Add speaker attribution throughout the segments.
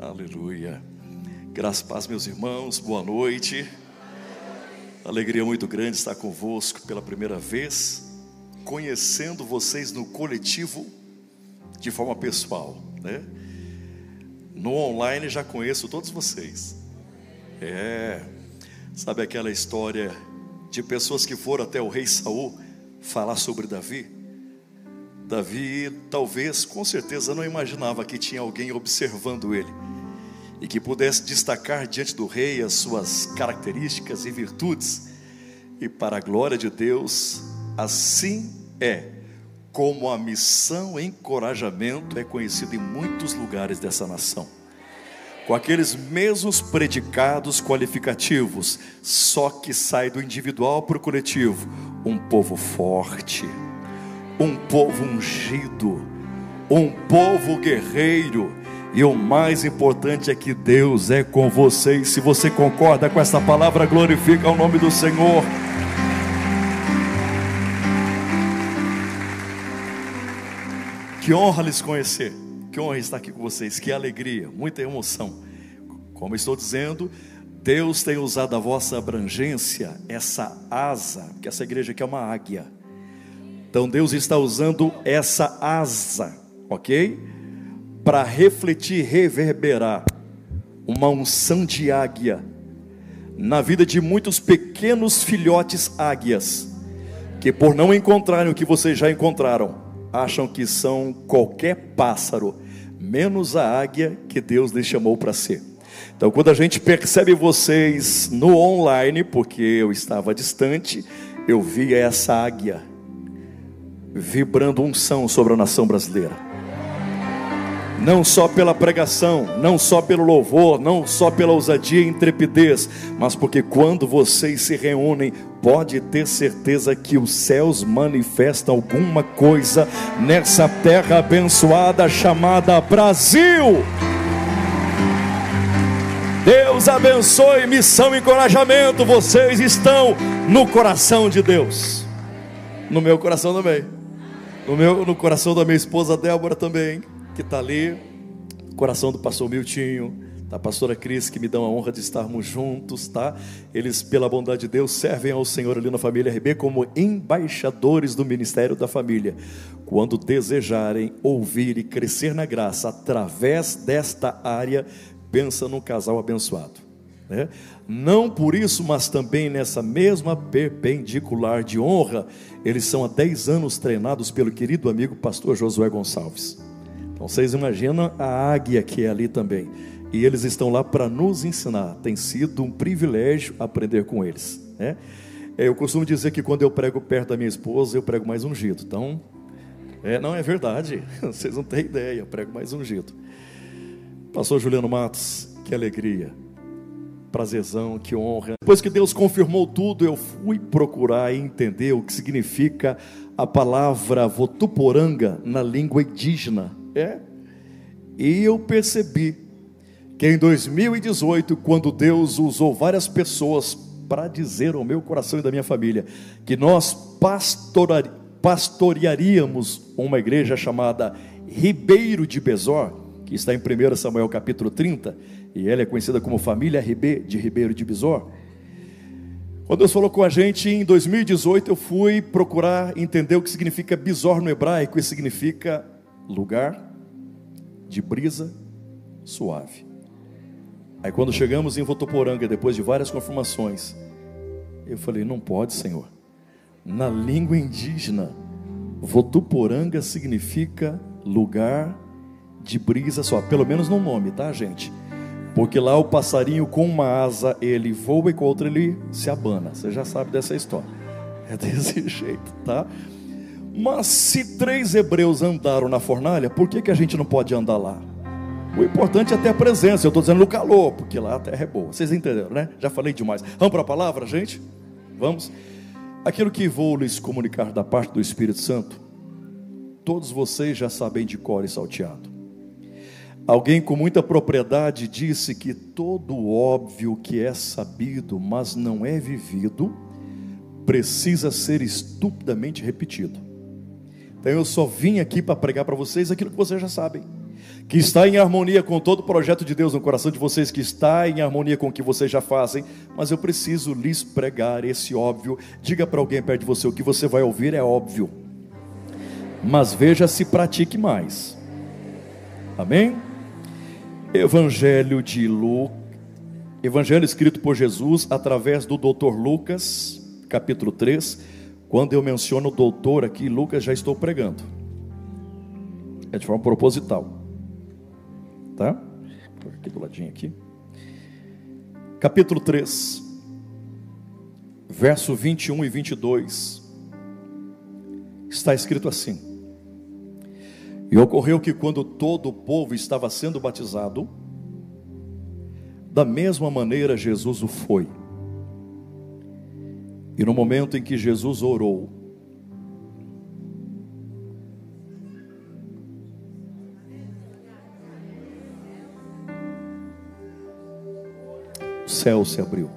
Speaker 1: Aleluia. Graças paz, meus irmãos, boa noite. Alegria muito grande estar convosco pela primeira vez, conhecendo vocês no coletivo de forma pessoal, né? No online já conheço todos vocês. É, sabe aquela história de pessoas que foram até o rei Saul falar sobre Davi? Davi, talvez, com certeza, não imaginava que tinha alguém observando ele e que pudesse destacar diante do rei as suas características e virtudes. E para a glória de Deus, assim é como a missão encorajamento é conhecida em muitos lugares dessa nação. Com aqueles mesmos predicados qualificativos, só que sai do individual para o coletivo, um povo forte um povo ungido, um povo guerreiro. E o mais importante é que Deus é com vocês. Se você concorda com essa palavra, glorifica o nome do Senhor. Que honra lhes conhecer. Que honra estar aqui com vocês. Que alegria, muita emoção. Como estou dizendo, Deus tem usado a vossa abrangência, essa asa, que essa igreja aqui é uma águia então Deus está usando essa asa, ok? Para refletir, reverberar uma unção de águia na vida de muitos pequenos filhotes águias, que por não encontrarem o que vocês já encontraram, acham que são qualquer pássaro, menos a águia que Deus lhes chamou para ser. Então, quando a gente percebe vocês no online, porque eu estava distante, eu via essa águia vibrando unção sobre a nação brasileira. Não só pela pregação, não só pelo louvor, não só pela ousadia e intrepidez, mas porque quando vocês se reúnem, pode ter certeza que os céus manifestam alguma coisa nessa terra abençoada chamada Brasil. Deus abençoe, missão e encorajamento. Vocês estão no coração de Deus, no meu coração também no, meu, no coração da minha esposa Débora também, que está ali, coração do pastor Miltinho, da pastora Cris, que me dão a honra de estarmos juntos, tá? Eles, pela bondade de Deus, servem ao Senhor ali na família RB como embaixadores do ministério da família. Quando desejarem ouvir e crescer na graça através desta área, pensa num casal abençoado. Né? Não por isso, mas também nessa mesma perpendicular de honra, eles são há 10 anos treinados pelo querido amigo pastor Josué Gonçalves. Então vocês imaginam a águia que é ali também. E eles estão lá para nos ensinar. Tem sido um privilégio aprender com eles. Né? É, eu costumo dizer que quando eu prego perto da minha esposa, eu prego mais ungido. Então, é, não é verdade. Vocês não têm ideia, eu prego mais ungido. Pastor Juliano Matos, que alegria prazerzão, que honra. Depois que Deus confirmou tudo, eu fui procurar entender o que significa a palavra votuporanga na língua indígena. É? E eu percebi que em 2018, quando Deus usou várias pessoas para dizer ao meu coração e da minha família que nós pastorearíamos uma igreja chamada Ribeiro de Besor, que está em 1 Samuel capítulo 30, e ela é conhecida como Família RB de Ribeiro de Bisor. Quando Deus falou com a gente em 2018, eu fui procurar entender o que significa Bisor no hebraico, e significa lugar de brisa suave. Aí quando chegamos em Votoporanga, depois de várias confirmações, eu falei: não pode, Senhor. Na língua indígena, Votuporanga significa lugar de brisa suave, pelo menos no nome, tá, gente? Porque lá o passarinho com uma asa ele voa e com a outra ele se abana. Você já sabe dessa história. É desse jeito, tá? Mas se três hebreus andaram na fornalha, por que, que a gente não pode andar lá? O importante é ter a presença. Eu estou dizendo no calor, porque lá a terra é boa. Vocês entenderam, né? Já falei demais. Vamos para a palavra, gente? Vamos. Aquilo que vou lhes comunicar da parte do Espírito Santo, todos vocês já sabem de cor e salteado. Alguém com muita propriedade disse que todo óbvio que é sabido, mas não é vivido, precisa ser estupidamente repetido. Então eu só vim aqui para pregar para vocês aquilo que vocês já sabem. que está em harmonia com todo o projeto de Deus no coração de vocês, que está em harmonia com o que vocês já fazem, mas eu preciso lhes pregar esse óbvio. Diga para alguém perto de você: o que você vai ouvir é óbvio, mas veja se pratique mais. Amém? Evangelho de Lucas, Evangelho escrito por Jesus através do doutor Lucas, capítulo 3. Quando eu menciono doutor aqui, Lucas, já estou pregando. É de forma proposital tá? Aqui do ladinho aqui. Capítulo 3, verso 21 e 22. Está escrito assim: E ocorreu que quando todo o povo estava sendo batizado, da mesma maneira Jesus o foi. E no momento em que Jesus orou, céu se abriu.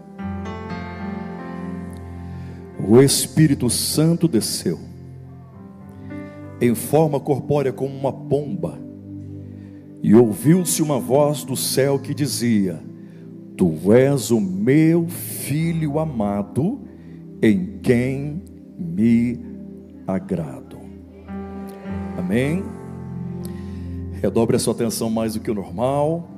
Speaker 1: O Espírito Santo desceu, em forma corpórea como uma pomba, e ouviu-se uma voz do céu que dizia: Tu és o meu filho amado, em quem me agrado. Amém? Redobre a sua atenção mais do que o normal.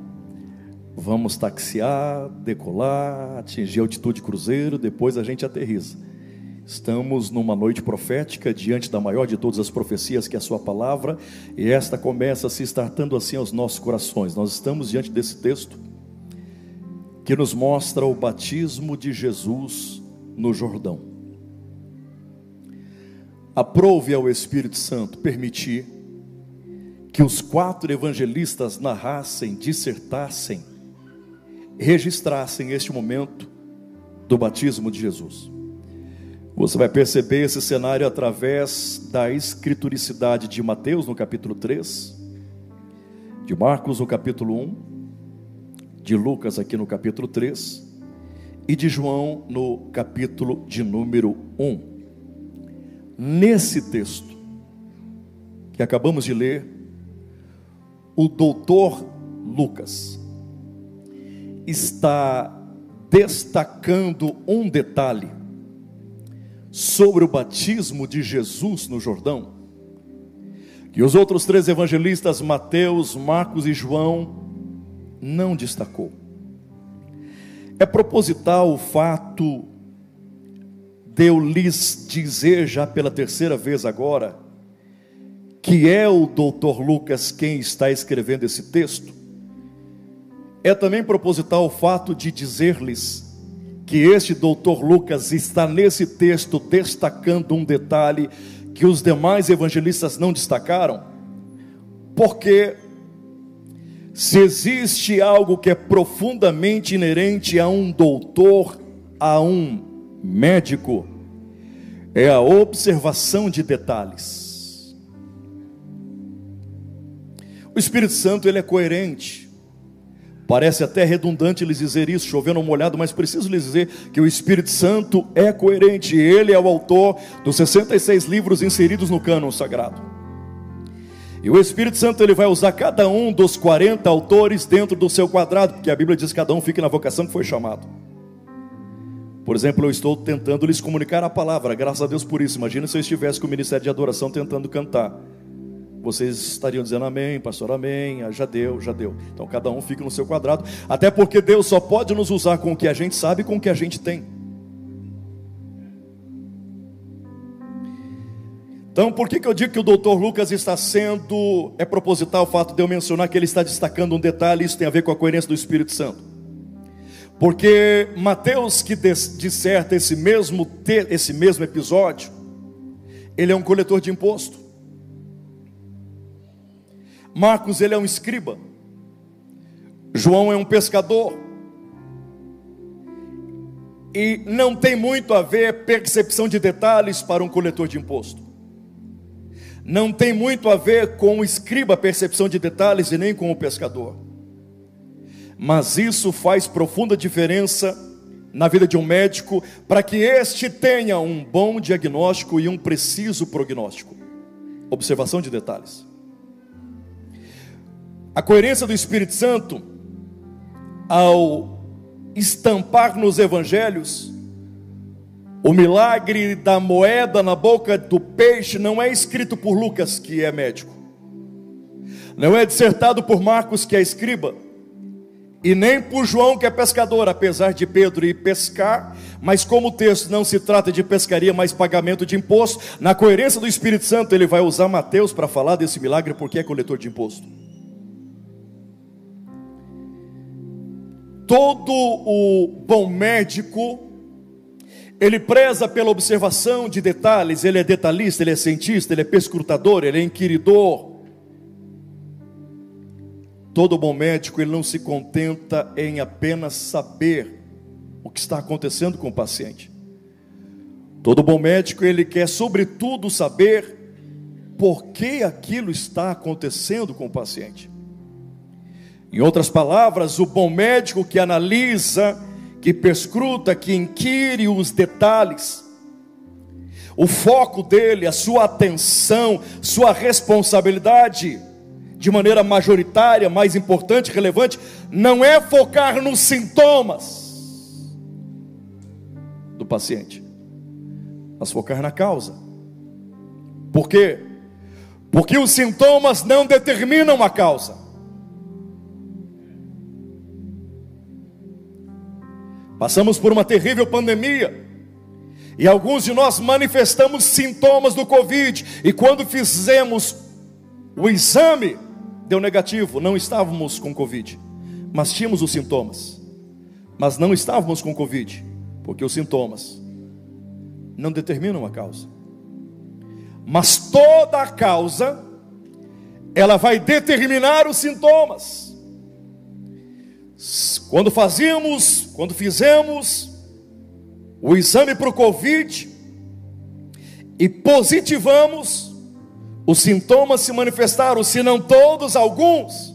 Speaker 1: Vamos taxiar, decolar, atingir altitude cruzeiro, depois a gente aterriza. Estamos numa noite profética diante da maior de todas as profecias, que é a Sua palavra, e esta começa se startando assim aos nossos corações. Nós estamos diante desse texto que nos mostra o batismo de Jesus no Jordão. Aprove ao Espírito Santo permitir que os quatro evangelistas narrassem, dissertassem registrassem este momento do batismo de Jesus. Você vai perceber esse cenário através da escrituricidade de Mateus no capítulo 3, de Marcos no capítulo 1, de Lucas aqui no capítulo 3 e de João no capítulo de número 1. Nesse texto que acabamos de ler, o doutor Lucas está destacando um detalhe sobre o batismo de Jesus no Jordão, que os outros três evangelistas, Mateus, Marcos e João, não destacou. É proposital o fato de eu lhes dizer já pela terceira vez agora, que é o doutor Lucas quem está escrevendo esse texto, é também proposital o fato de dizer-lhes que este doutor Lucas está nesse texto destacando um detalhe que os demais evangelistas não destacaram, porque se existe algo que é profundamente inerente a um doutor, a um médico, é a observação de detalhes. O Espírito Santo ele é coerente. Parece até redundante lhes dizer isso, chovendo molhado, mas preciso lhes dizer que o Espírito Santo é coerente, ele é o autor dos 66 livros inseridos no cânon sagrado. E o Espírito Santo ele vai usar cada um dos 40 autores dentro do seu quadrado, porque a Bíblia diz que cada um fica na vocação que foi chamado. Por exemplo, eu estou tentando lhes comunicar a palavra, graças a Deus por isso. Imagina se eu estivesse com o ministério de adoração tentando cantar vocês estariam dizendo amém, pastor, amém, ah, já deu, já deu. Então cada um fica no seu quadrado, até porque Deus só pode nos usar com o que a gente sabe e com o que a gente tem. Então, por que, que eu digo que o doutor Lucas está sendo, é proposital o fato de eu mencionar que ele está destacando um detalhe, isso tem a ver com a coerência do Espírito Santo. Porque Mateus, que disserta esse mesmo, esse mesmo episódio, ele é um coletor de imposto. Marcos ele é um escriba. João é um pescador. E não tem muito a ver percepção de detalhes para um coletor de imposto. Não tem muito a ver com o escriba percepção de detalhes e nem com o pescador. Mas isso faz profunda diferença na vida de um médico para que este tenha um bom diagnóstico e um preciso prognóstico. Observação de detalhes. A coerência do Espírito Santo, ao estampar nos evangelhos, o milagre da moeda na boca do peixe não é escrito por Lucas, que é médico, não é dissertado por Marcos, que é escriba, e nem por João, que é pescador, apesar de Pedro ir pescar, mas como o texto não se trata de pescaria, mas pagamento de imposto, na coerência do Espírito Santo, ele vai usar Mateus para falar desse milagre, porque é coletor de imposto. Todo o bom médico, ele preza pela observação de detalhes, ele é detalhista, ele é cientista, ele é perscrutador, ele é inquiridor. Todo bom médico, ele não se contenta em apenas saber o que está acontecendo com o paciente. Todo bom médico, ele quer sobretudo saber por que aquilo está acontecendo com o paciente. Em outras palavras, o bom médico que analisa, que perscruta, que inquire os detalhes, o foco dele, a sua atenção, sua responsabilidade, de maneira majoritária, mais importante, relevante, não é focar nos sintomas do paciente, mas focar na causa. Por quê? Porque os sintomas não determinam a causa. Passamos por uma terrível pandemia. E alguns de nós manifestamos sintomas do Covid. E quando fizemos o exame, deu negativo, não estávamos com Covid, mas tínhamos os sintomas. Mas não estávamos com Covid, porque os sintomas não determinam a causa. Mas toda a causa, ela vai determinar os sintomas. Quando fazíamos, quando fizemos o exame para o Covid e positivamos, os sintomas se manifestaram, se não todos, alguns.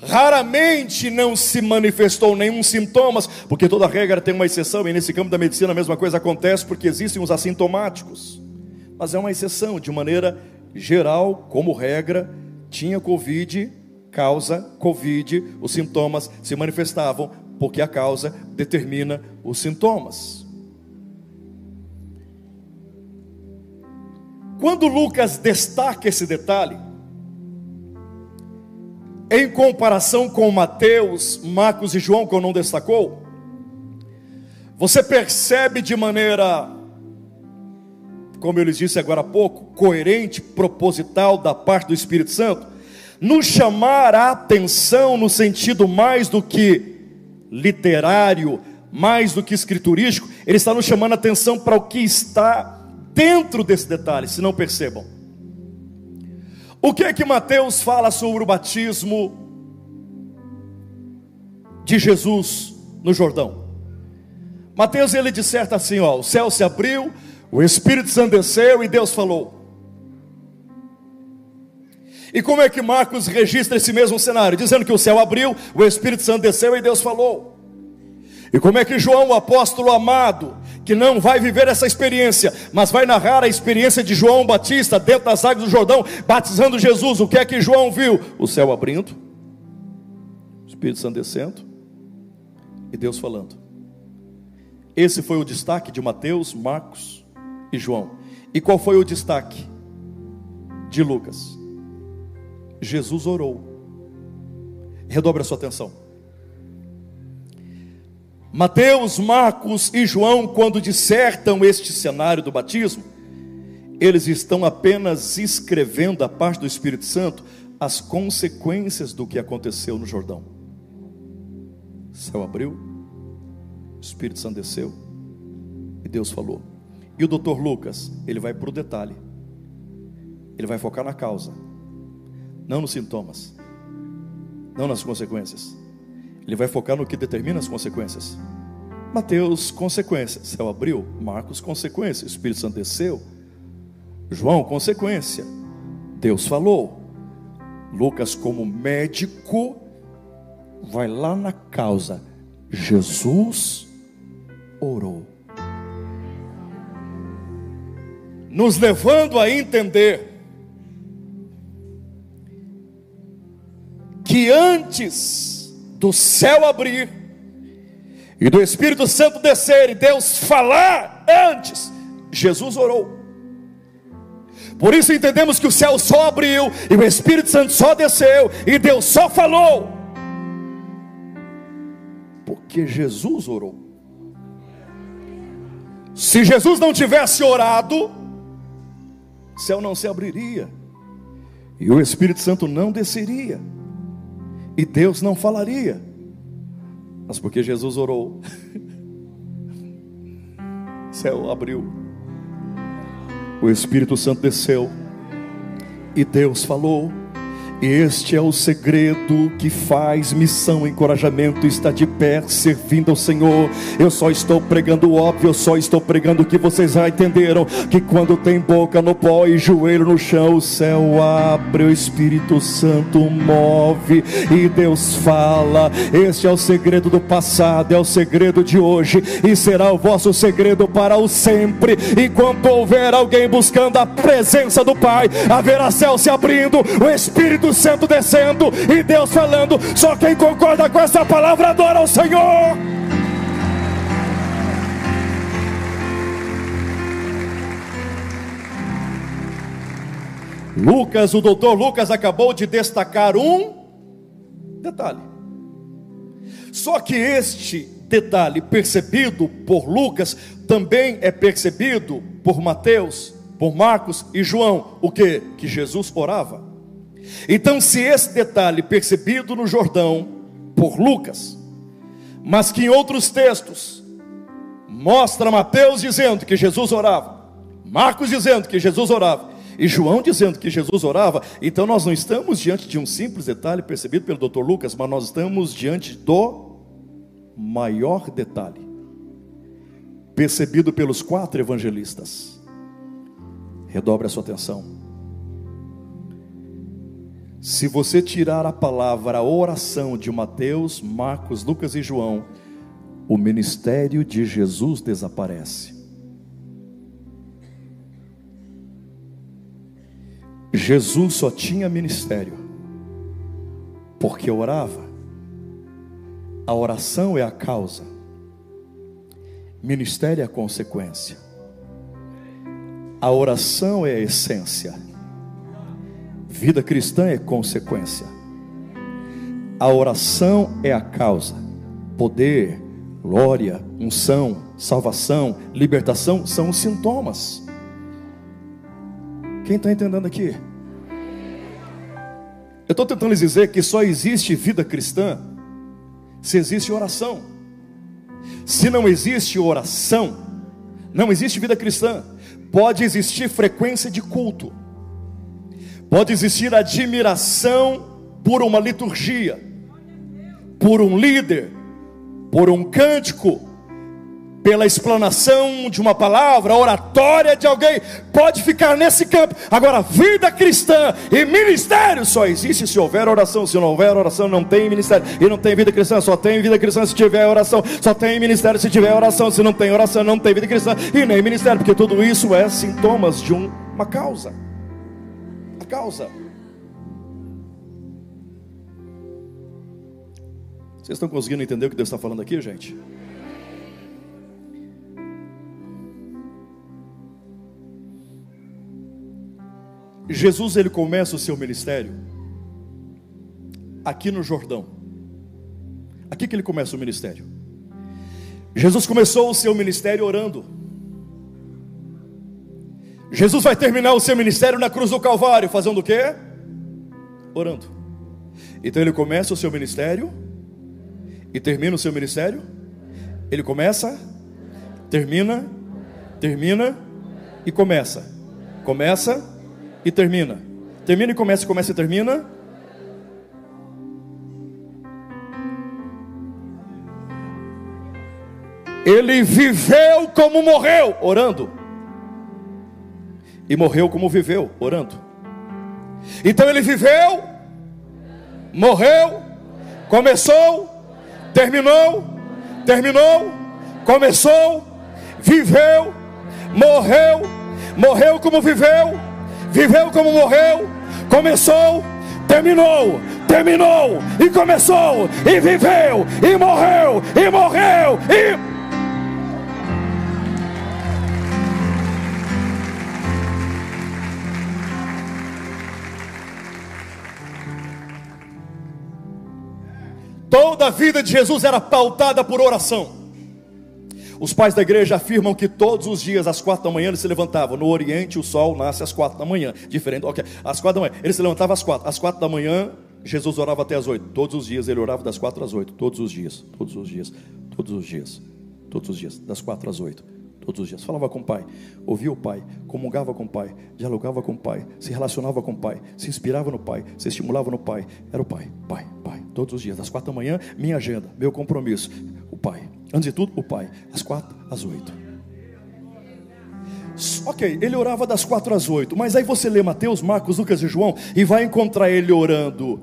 Speaker 1: Raramente não se manifestou nenhum sintomas, porque toda regra tem uma exceção, e nesse campo da medicina a mesma coisa acontece, porque existem os assintomáticos. Mas é uma exceção, de maneira geral, como regra, tinha Covid, causa Covid, os sintomas se manifestavam, porque a causa determina os sintomas. Quando Lucas destaca esse detalhe, em comparação com Mateus, Marcos e João, que eu não destacou, você percebe de maneira, como eu lhes disse agora há pouco, coerente, proposital da parte do Espírito Santo, nos chamar a atenção no sentido mais do que literário, mais do que escriturístico, ele está nos chamando a atenção para o que está dentro desse detalhe, se não percebam. O que é que Mateus fala sobre o batismo de Jesus no Jordão? Mateus ele disserta assim, ó, o céu se abriu, o Espírito Santo desceu e Deus falou. E como é que Marcos registra esse mesmo cenário? Dizendo que o céu abriu, o Espírito Santo desceu e Deus falou. E como é que João, o apóstolo amado, que não vai viver essa experiência, mas vai narrar a experiência de João Batista dentro das águas do Jordão, batizando Jesus, o que é que João viu? O céu abrindo, o Espírito Santo descendo e Deus falando. Esse foi o destaque de Mateus, Marcos e João. E qual foi o destaque de Lucas? Jesus orou. Redobre a sua atenção. Mateus, Marcos e João, quando dissertam este cenário do batismo, eles estão apenas escrevendo a parte do Espírito Santo as consequências do que aconteceu no Jordão. O céu abriu, o Espírito Santo desceu e Deus falou. E o doutor Lucas, ele vai para o detalhe, ele vai focar na causa, não nos sintomas, não nas consequências. Ele vai focar no que determina as consequências. Mateus, consequências. Céu abriu. Marcos, consequência. Espírito Santo desceu. João, consequência. Deus falou. Lucas, como médico, vai lá na causa. Jesus orou. Nos levando a entender que antes do céu abrir e do Espírito Santo descer e Deus falar antes, Jesus orou. Por isso entendemos que o céu só abriu e o Espírito Santo só desceu e Deus só falou. Porque Jesus orou. Se Jesus não tivesse orado, o céu não se abriria, e o Espírito Santo não desceria, e Deus não falaria, mas porque Jesus orou, o céu abriu, o Espírito Santo desceu, e Deus falou. Este é o segredo que faz missão, encorajamento, está de pé servindo ao Senhor. Eu só estou pregando o óbvio, eu só estou pregando o que vocês já entenderam: que quando tem boca no pó e joelho no chão, o céu abre, o Espírito Santo move e Deus fala. Este é o segredo do passado, é o segredo de hoje e será o vosso segredo para o sempre. Enquanto houver alguém buscando a presença do Pai, haverá céu se abrindo, o Espírito Espírito Santo descendo e Deus falando. Só quem concorda com essa palavra adora o Senhor. Lucas, o doutor Lucas acabou de destacar um detalhe. Só que este detalhe percebido por Lucas também é percebido por Mateus, por Marcos e João, o que? Que Jesus orava. Então, se esse detalhe percebido no Jordão por Lucas, mas que em outros textos mostra Mateus dizendo que Jesus orava, Marcos dizendo que Jesus orava, e João dizendo que Jesus orava, então nós não estamos diante de um simples detalhe percebido pelo Dr. Lucas, mas nós estamos diante do maior detalhe percebido pelos quatro evangelistas. Redobre a sua atenção. Se você tirar a palavra oração de Mateus, Marcos, Lucas e João, o ministério de Jesus desaparece. Jesus só tinha ministério porque orava. A oração é a causa, ministério é a consequência. A oração é a essência. Vida cristã é consequência. A oração é a causa. Poder, glória, unção, salvação, libertação são os sintomas. Quem está entendendo aqui? Eu estou tentando lhes dizer que só existe vida cristã se existe oração. Se não existe oração, não existe vida cristã. Pode existir frequência de culto Pode existir admiração por uma liturgia, por um líder, por um cântico, pela explanação de uma palavra, oratória de alguém, pode ficar nesse campo. Agora, vida cristã e ministério só existe se houver oração. Se não houver oração, não tem ministério. E não tem vida cristã, só tem vida cristã se tiver oração. Só tem ministério se tiver oração. Se não tem oração, não tem vida cristã e nem ministério, porque tudo isso é sintomas de uma causa causa. Vocês estão conseguindo entender o que Deus está falando aqui, gente? Jesus ele começa o seu ministério aqui no Jordão. Aqui que ele começa o ministério. Jesus começou o seu ministério orando. Jesus vai terminar o seu ministério na cruz do Calvário, fazendo o quê? Orando. Então ele começa o seu ministério e termina o seu ministério. Ele começa, termina, termina e começa. Começa e termina. Termina e começa, começa e termina. Ele viveu como morreu, orando e morreu como viveu, orando. Então ele viveu, morreu, começou, terminou, terminou, começou, viveu, morreu, morreu como viveu, viveu como morreu, começou, terminou. terminou, e começou, e viveu, e morreu, e morreu, e. Toda a vida de Jesus era pautada por oração. Os pais da igreja afirmam que todos os dias, às quatro da manhã, ele se levantava. No Oriente, o sol nasce às quatro da manhã. Diferente, ok. Às quatro da manhã. Ele se levantava às quatro. Às quatro da manhã, Jesus orava até às oito. Todos os dias ele orava das quatro às oito. Todos os dias. Todos os dias. Todos os dias. Todos os dias. Das quatro às oito. Todos os dias. Falava com o pai, ouvia o pai, comungava com o pai, dialogava com o pai, se relacionava com o pai, se inspirava no pai, se estimulava no pai. Era o pai, pai. Todos os dias. Das quatro da manhã, minha agenda, meu compromisso. O pai. Antes de tudo, o pai. Às quatro, às oito. Ok, ele orava das quatro às oito, mas aí você lê Mateus, Marcos, Lucas e João e vai encontrar ele orando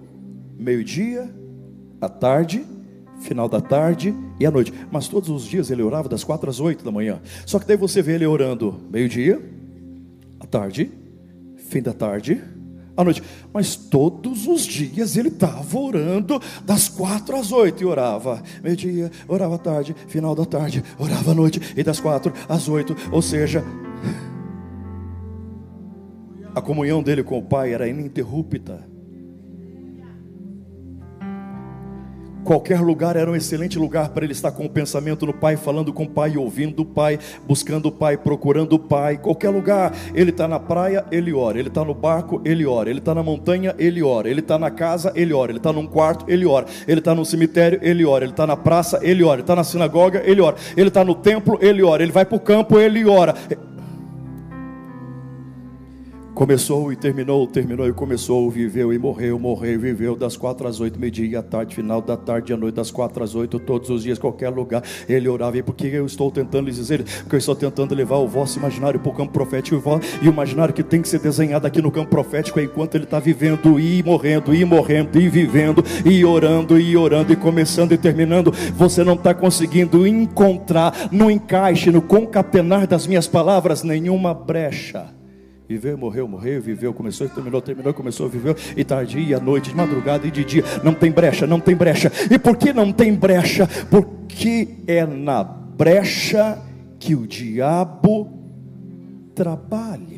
Speaker 1: meio-dia, à tarde, final da tarde e à noite. Mas todos os dias ele orava das quatro às oito da manhã. Só que daí você vê ele orando meio-dia, à tarde, fim da tarde à noite. Mas todos os dias ele estava orando das quatro às oito e orava meio-dia, orava à tarde, final da tarde, orava à noite e das quatro às oito. Ou seja, a comunhão dele com o Pai era ininterrupta. Qualquer lugar era um excelente lugar para ele estar com o pensamento no Pai, falando com o Pai, ouvindo o Pai, buscando o Pai, procurando o Pai. Qualquer lugar, ele está na praia, ele ora. Ele está no barco, ele ora. Ele está na montanha, ele ora. Ele está na casa, ele ora. Ele está num quarto, ele ora. Ele está no cemitério, ele ora. Ele está na praça, ele ora. Ele está na sinagoga, ele ora. Ele está no templo, ele ora. Ele vai para o campo, ele ora. Começou e terminou, terminou e começou, viveu e morreu, morreu e viveu das quatro às oito, meio-dia, à tarde, final da tarde, à noite, das quatro às oito, todos os dias, qualquer lugar. Ele orava. E por que eu estou tentando lhes dizer? Porque eu estou tentando levar o vosso imaginário para o campo profético e o imaginário que tem que ser desenhado aqui no campo profético enquanto ele está vivendo e morrendo, e morrendo, e vivendo, e orando, e orando, e começando e terminando. Você não está conseguindo encontrar no encaixe, no concatenar das minhas palavras, nenhuma brecha. Viveu, morreu, morreu, viveu, começou terminou, terminou, começou, viveu, e tarde, e à noite, de madrugada e de dia. Não tem brecha, não tem brecha. E por que não tem brecha? Porque é na brecha que o diabo trabalha.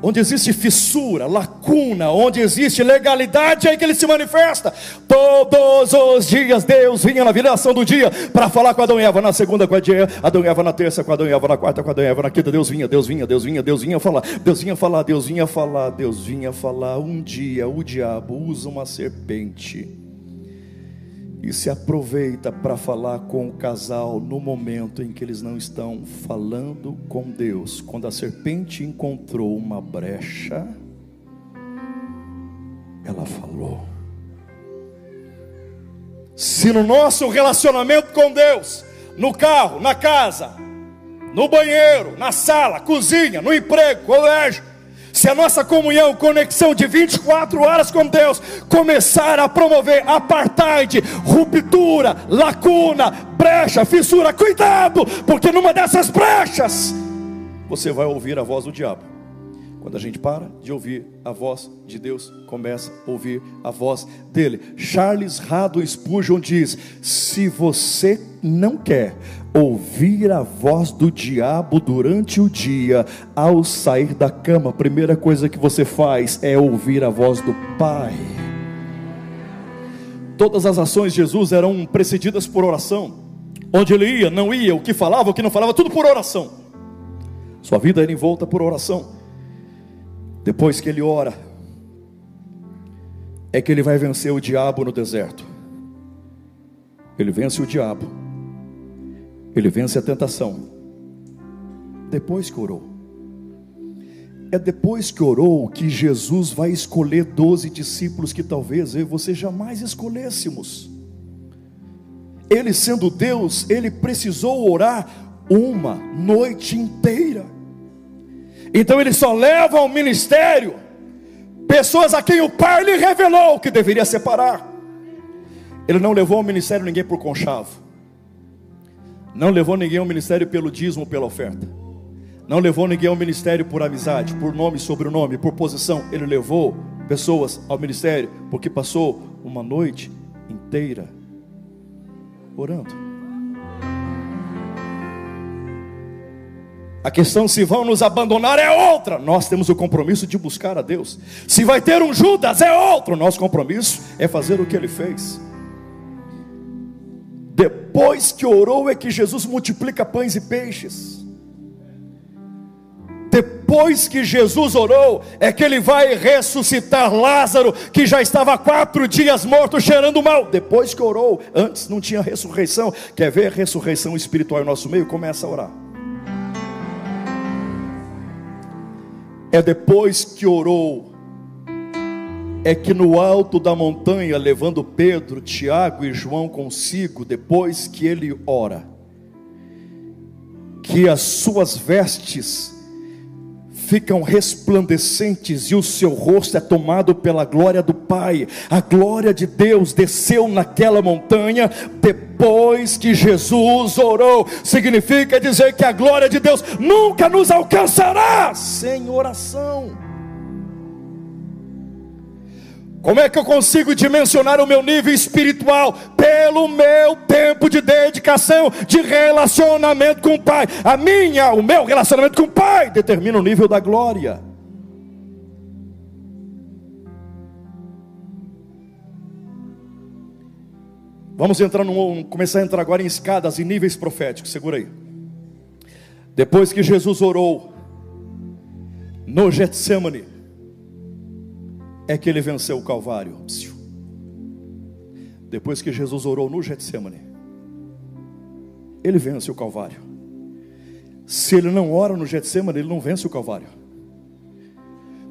Speaker 1: Onde existe fissura, lacuna, onde existe legalidade, é aí que ele se manifesta. Todos os dias Deus vinha na viração do dia para falar com Adão e Eva. Na segunda com Adão e Eva, na terça com Adão e Eva, na quarta com Adão e Eva, na quinta Deus vinha, Deus vinha, Deus vinha, Deus vinha falar. Deus vinha falar, Deus vinha falar, Deus vinha falar. Um dia o diabo usa uma serpente e se aproveita para falar com o casal no momento em que eles não estão falando com Deus. Quando a serpente encontrou uma brecha, ela falou. Se no nosso relacionamento com Deus, no carro, na casa, no banheiro, na sala, cozinha, no emprego, colégio, se a nossa comunhão, conexão de 24 horas com Deus começar a promover apartheid, ruptura, lacuna, brecha, fissura, cuidado, porque numa dessas brechas você vai ouvir a voz do diabo. Quando a gente para de ouvir a voz de Deus, começa a ouvir a voz dele. Charles Haddon Spurgeon diz: se você não quer ouvir a voz do diabo durante o dia, ao sair da cama, a primeira coisa que você faz é ouvir a voz do Pai. Todas as ações de Jesus eram precedidas por oração. Onde ele ia, não ia, o que falava, o que não falava, tudo por oração. Sua vida era envolta por oração. Depois que ele ora, é que ele vai vencer o diabo no deserto. Ele vence o diabo ele vence a tentação. Depois que orou. É depois que orou que Jesus vai escolher doze discípulos que talvez eu e você jamais escolhêssemos. Ele sendo Deus, ele precisou orar uma noite inteira. Então ele só leva ao ministério pessoas a quem o Pai lhe revelou que deveria separar. Ele não levou ao ministério ninguém por conchavo. Não levou ninguém ao ministério pelo dízimo, pela oferta. Não levou ninguém ao ministério por amizade, por nome, sobrenome, por posição. Ele levou pessoas ao ministério porque passou uma noite inteira orando. A questão se vão nos abandonar é outra. Nós temos o compromisso de buscar a Deus. Se vai ter um Judas é outro. Nosso compromisso é fazer o que ele fez. Depois que orou é que Jesus multiplica pães e peixes. Depois que Jesus orou, é que ele vai ressuscitar Lázaro, que já estava quatro dias morto, cheirando mal. Depois que orou, antes não tinha ressurreição. Quer ver ressurreição espiritual em nosso meio? Começa a orar. É depois que orou, é que no alto da montanha, levando Pedro, Tiago e João consigo, depois que ele ora, que as suas vestes ficam resplandecentes e o seu rosto é tomado pela glória do Pai. A glória de Deus desceu naquela montanha depois que Jesus orou. Significa dizer que a glória de Deus nunca nos alcançará sem oração. Como é que eu consigo dimensionar o meu nível espiritual? Pelo meu tempo de dedicação, de relacionamento com o Pai. A minha, o meu relacionamento com o Pai determina o nível da glória. Vamos entrar num, começar a entrar agora em escadas e níveis proféticos. Segura aí. Depois que Jesus orou no Getsemane, é que ele venceu o Calvário. Depois que Jesus orou no Getsemane, ele vence o Calvário. Se ele não ora no Getsemane, ele não vence o Calvário.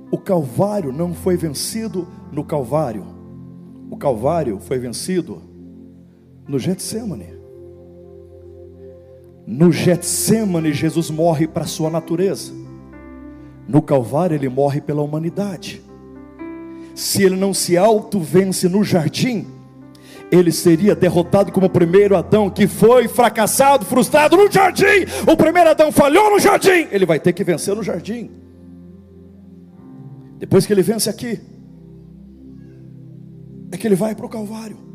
Speaker 1: O Calvário não foi vencido no Calvário. O Calvário foi vencido no Getsemane. No Getsemane, Jesus morre para a sua natureza. No Calvário, ele morre pela humanidade se ele não se auto-vence no jardim, ele seria derrotado como o primeiro Adão, que foi fracassado, frustrado no jardim. O primeiro Adão falhou no jardim, ele vai ter que vencer no jardim. Depois que ele vence aqui, é que ele vai para o Calvário.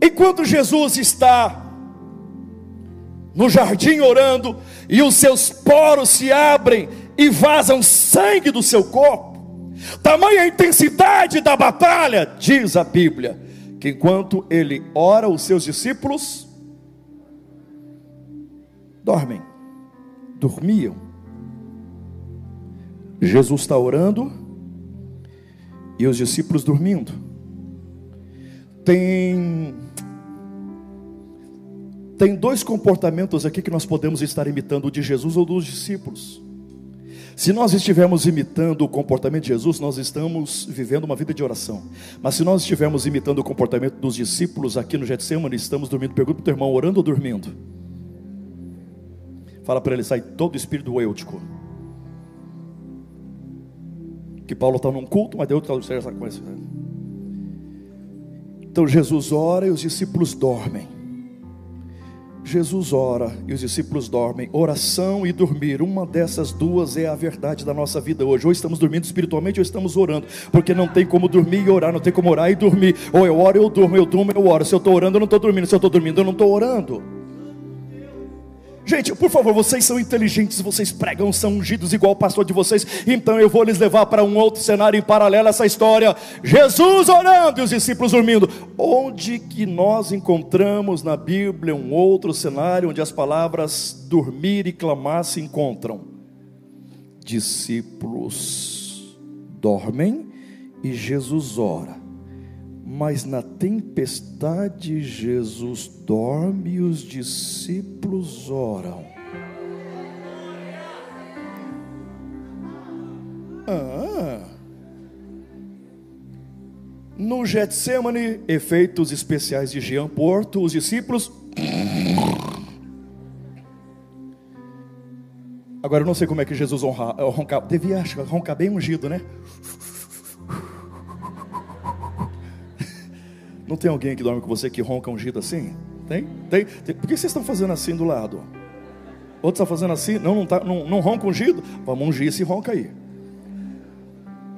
Speaker 1: Enquanto Jesus está no jardim orando, e os seus poros se abrem, e vazam sangue do seu corpo. Tamanha a intensidade da batalha, diz a Bíblia, que enquanto ele ora, os seus discípulos dormem, dormiam. Jesus está orando e os discípulos dormindo. Tem tem dois comportamentos aqui que nós podemos estar imitando o de Jesus ou dos discípulos. Se nós estivermos imitando o comportamento de Jesus, nós estamos vivendo uma vida de oração. Mas se nós estivermos imitando o comportamento dos discípulos aqui no Getsemane, estamos dormindo. Pergunta para o teu irmão, orando ou dormindo? Fala para ele, sai todo o espírito eutico. Que Paulo está num culto, mas deu outra essa coisa. Então Jesus ora e os discípulos dormem. Jesus ora e os discípulos dormem. Oração e dormir, uma dessas duas é a verdade da nossa vida hoje. Ou estamos dormindo espiritualmente ou estamos orando, porque não tem como dormir e orar, não tem como orar e dormir. Ou eu oro, eu durmo, eu durmo, eu oro. Se eu estou orando, eu não estou dormindo. Se eu estou dormindo, eu não estou orando. Gente, por favor, vocês são inteligentes, vocês pregam, são ungidos igual o pastor de vocês. Então eu vou lhes levar para um outro cenário em paralelo a essa história. Jesus orando e os discípulos dormindo. Onde que nós encontramos na Bíblia um outro cenário onde as palavras dormir e clamar se encontram? Discípulos dormem e Jesus ora. Mas na tempestade Jesus dorme e os discípulos oram. Ah. No Getsemane, efeitos especiais de Jean Porto, os discípulos. Agora eu não sei como é que Jesus honra, roncava. Devia roncar bem ungido, né? Não tem alguém que dorme com você que ronca ungido assim? Tem? Tem? tem. Por que vocês estão fazendo assim do lado? Outro está fazendo assim? Não, não, tá, não, não ronca ungido? Vamos ungir esse ronca aí.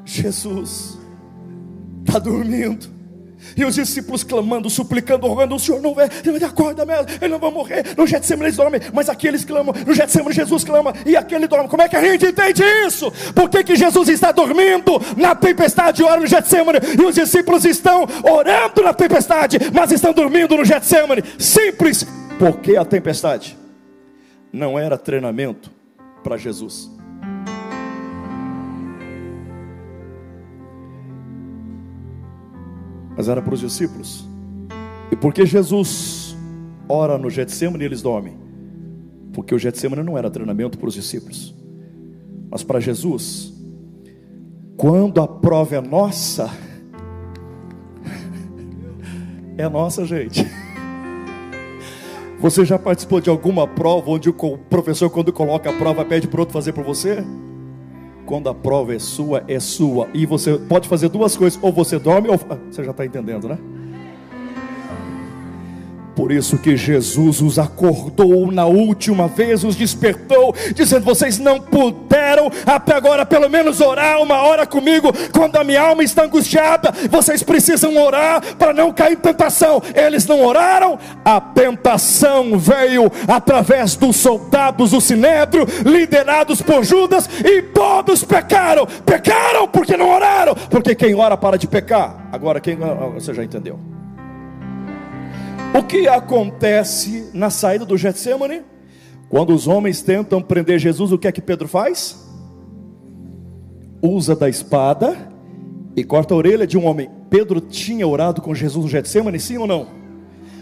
Speaker 1: Jesus está dormindo. E os discípulos clamando, suplicando, rogando, o Senhor não vê, ele acorda mesmo, ele não vai morrer. No Getsemane eles dormem, mas aqui eles clamam, no Getsemane Jesus clama, e aquele dorme. Como é que a gente entende isso? Por que, que Jesus está dormindo na tempestade, ora no Getsemane, e os discípulos estão orando na tempestade, mas estão dormindo no Getsemane? Simples, porque a tempestade não era treinamento para Jesus. Mas era para os discípulos. E porque Jesus ora no Getsemane e eles dormem? Porque o Getsemane não era treinamento para os discípulos, mas para Jesus. Quando a prova é nossa, é nossa, gente. Você já participou de alguma prova onde o professor, quando coloca a prova, pede para outro fazer por você? Quando a prova é sua, é sua. E você pode fazer duas coisas: ou você dorme, ou. Você já está entendendo, né? Por isso que Jesus os acordou na última vez, os despertou, dizendo: Vocês não puderam até agora pelo menos orar uma hora comigo, quando a minha alma está angustiada. Vocês precisam orar para não cair em tentação. Eles não oraram, a tentação veio através dos soldados do sinédrio, liderados por Judas, e todos pecaram. Pecaram porque não oraram, porque quem ora para de pecar. Agora, quem você já entendeu? O que acontece na saída do Getsemane? Quando os homens tentam prender Jesus, o que é que Pedro faz? Usa da espada e corta a orelha de um homem. Pedro tinha orado com Jesus no Getsemane, sim ou não?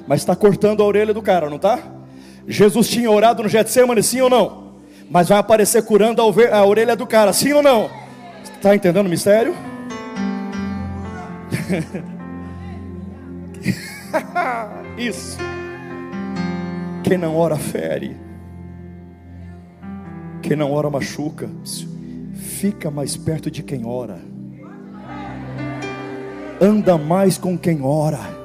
Speaker 1: Mas está cortando a orelha do cara, não está? Jesus tinha orado no Getsemane, sim ou não? Mas vai aparecer curando a orelha do cara, sim ou não? Está entendendo o mistério? Isso. Quem não ora fere. Quem não ora machuca. Fica mais perto de quem ora. Anda mais com quem ora.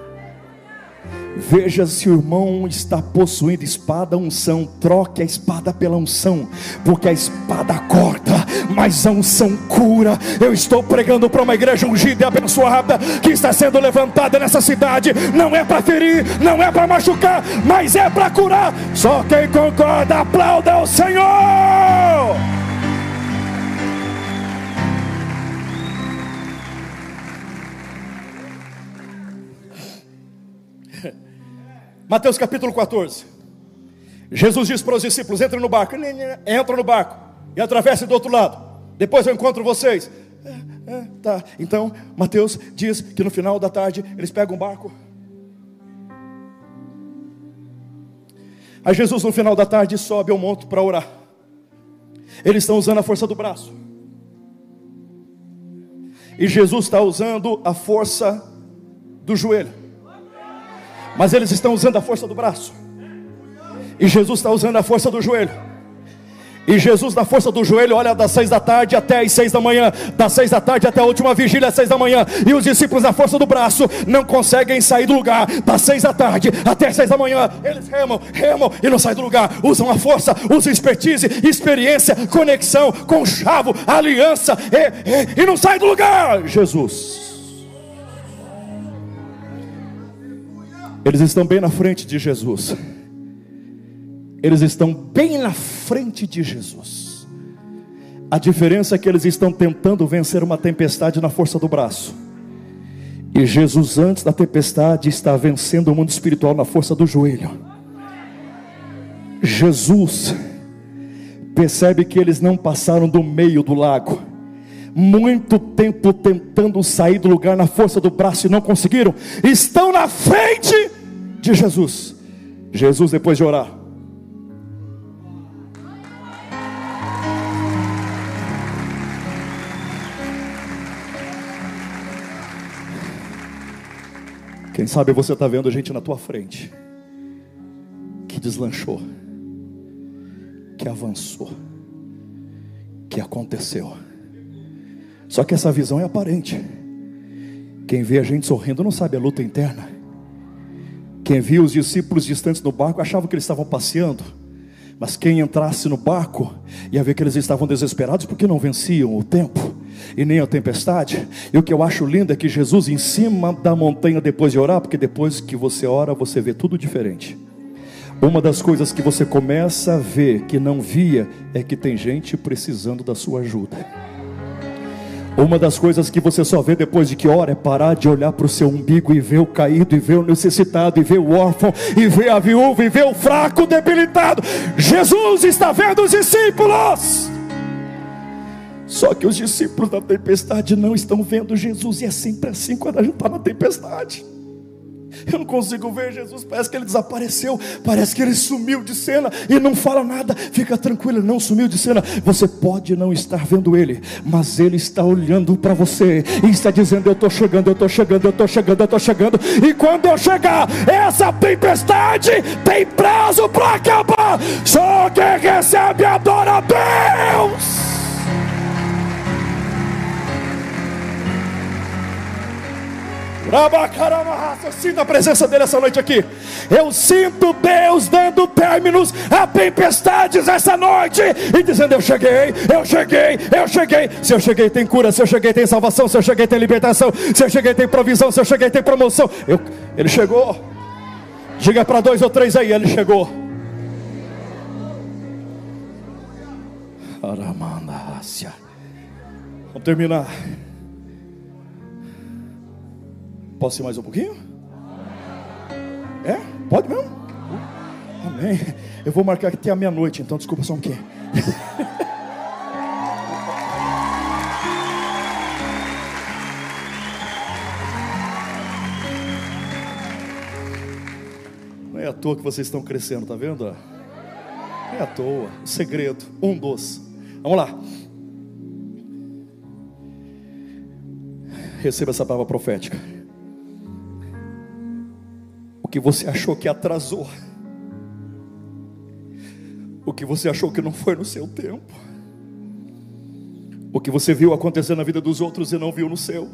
Speaker 1: Veja se o irmão está possuindo espada, unção. Troque a espada pela unção, porque a espada corta, mas a unção cura. Eu estou pregando para uma igreja ungida e abençoada que está sendo levantada nessa cidade. Não é para ferir, não é para machucar, mas é para curar. Só quem concorda, aplauda o Senhor. Mateus capítulo 14. Jesus diz para os discípulos: entra no barco, entra no barco e atravesse do outro lado. Depois eu encontro vocês. É, é, tá. Então, Mateus diz que no final da tarde eles pegam um barco. Aí Jesus, no final da tarde, sobe ao monte para orar. Eles estão usando a força do braço. E Jesus está usando a força do joelho. Mas eles estão usando a força do braço. E Jesus está usando a força do joelho. E Jesus, na força do joelho, olha das seis da tarde até as seis da manhã, das seis da tarde até a última vigília, às seis da manhã. E os discípulos, na força do braço, não conseguem sair do lugar, das seis da tarde até as seis da manhã. Eles remam, remam e não saem do lugar. Usam a força, usam expertise, experiência, conexão, conchavo, aliança, e, e, e não saem do lugar. Jesus. Eles estão bem na frente de Jesus. Eles estão bem na frente de Jesus. A diferença é que eles estão tentando vencer uma tempestade na força do braço. E Jesus, antes da tempestade, está vencendo o mundo espiritual na força do joelho. Jesus percebe que eles não passaram do meio do lago. Muito tempo tentando sair do lugar na força do braço e não conseguiram. Estão na frente de Jesus. Jesus, depois de orar, Quem sabe você está vendo gente na tua frente que deslanchou, que avançou, que aconteceu. Só que essa visão é aparente. Quem vê a gente sorrindo não sabe a luta interna. Quem viu os discípulos distantes no barco achava que eles estavam passeando. Mas quem entrasse no barco ia ver que eles estavam desesperados porque não venciam o tempo e nem a tempestade. E o que eu acho lindo é que Jesus, em cima da montanha, depois de orar, porque depois que você ora, você vê tudo diferente. Uma das coisas que você começa a ver que não via é que tem gente precisando da sua ajuda. Uma das coisas que você só vê depois de que ora é parar de olhar para o seu umbigo e ver o caído, e ver o necessitado, e ver o órfão, e ver a viúva, e ver o fraco, debilitado. Jesus está vendo os discípulos. Só que os discípulos da tempestade não estão vendo Jesus, e é sempre assim quando a gente está na tempestade. Eu não consigo ver Jesus, parece que ele desapareceu, parece que ele sumiu de cena e não fala nada. Fica tranquilo, não sumiu de cena. Você pode não estar vendo ele, mas ele está olhando para você e está dizendo: Eu estou chegando, eu estou chegando, eu estou chegando, eu estou chegando. E quando eu chegar, essa tempestade tem prazo para acabar. Só quem recebe a Eu sinto a presença dele essa noite aqui. Eu sinto Deus dando términos a tempestades essa noite e dizendo: Eu cheguei, eu cheguei, eu cheguei. Se eu cheguei, tem cura. Se eu cheguei, tem salvação. Se eu cheguei, tem libertação. Se eu cheguei, tem provisão. Se eu cheguei, tem promoção. Eu, ele chegou. Diga para dois ou três aí: Ele chegou. Vamos terminar. Posso ir mais um pouquinho? É? Pode mesmo? Amém. Eu vou marcar até a meia-noite, então desculpa só um pouquinho. Não é à toa que vocês estão crescendo, tá vendo? Não é à toa. O segredo, um dos. Vamos lá. Receba essa palavra profética que você achou que atrasou, o que você achou que não foi no seu tempo, o que você viu acontecer na vida dos outros e não viu no seu.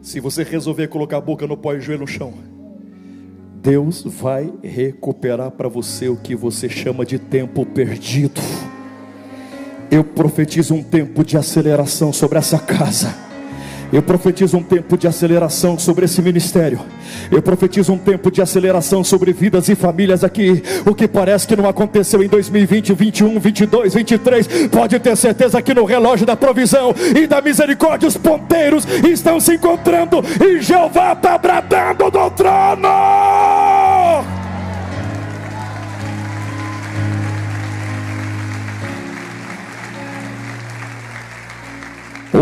Speaker 1: Se você resolver colocar a boca no pó e o joelho no chão, Deus vai recuperar para você o que você chama de tempo perdido. Eu profetizo um tempo de aceleração sobre essa casa. Eu profetizo um tempo de aceleração sobre esse ministério. Eu profetizo um tempo de aceleração sobre vidas e famílias aqui. O que parece que não aconteceu em 2020, 21, 22, 23, pode ter certeza que no relógio da provisão e da misericórdia os ponteiros estão se encontrando e Jeová está bradando do trono.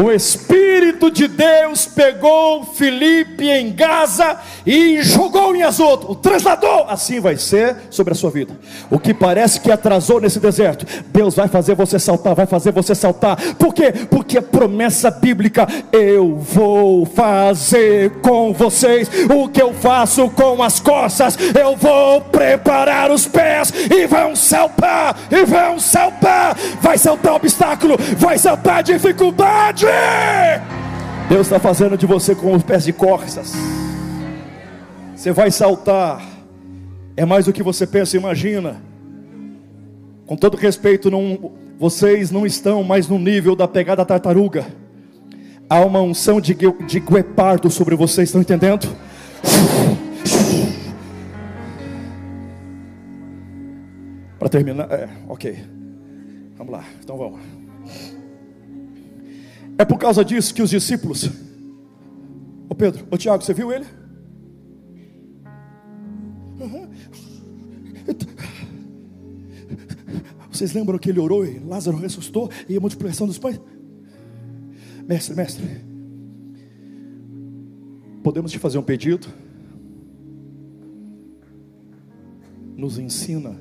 Speaker 1: O Espírito de Deus pegou Felipe em Gaza e jogou em Azoto, o translador. Assim vai ser sobre a sua vida. O que parece que atrasou nesse deserto, Deus vai fazer você saltar, vai fazer você saltar. Por quê? Porque a promessa bíblica: eu vou fazer com vocês o que eu faço com as costas. Eu vou preparar os pés e vão saltar, e vão saltar. Vai saltar obstáculo, vai saltar dificuldade. Deus está fazendo de você com os pés de costas. Você vai saltar. É mais do que você pensa imagina. Com todo respeito, não, vocês não estão mais no nível da pegada tartaruga. Há uma unção de, de guepardo sobre vocês, estão entendendo? Para terminar, é, ok. Vamos lá, então vamos. É por causa disso que os discípulos. Ô Pedro, ô Tiago, você viu ele? Uhum. Vocês lembram que ele orou e Lázaro ressuscitou e a multiplicação dos pães? Mestre, mestre, podemos te fazer um pedido? Nos ensina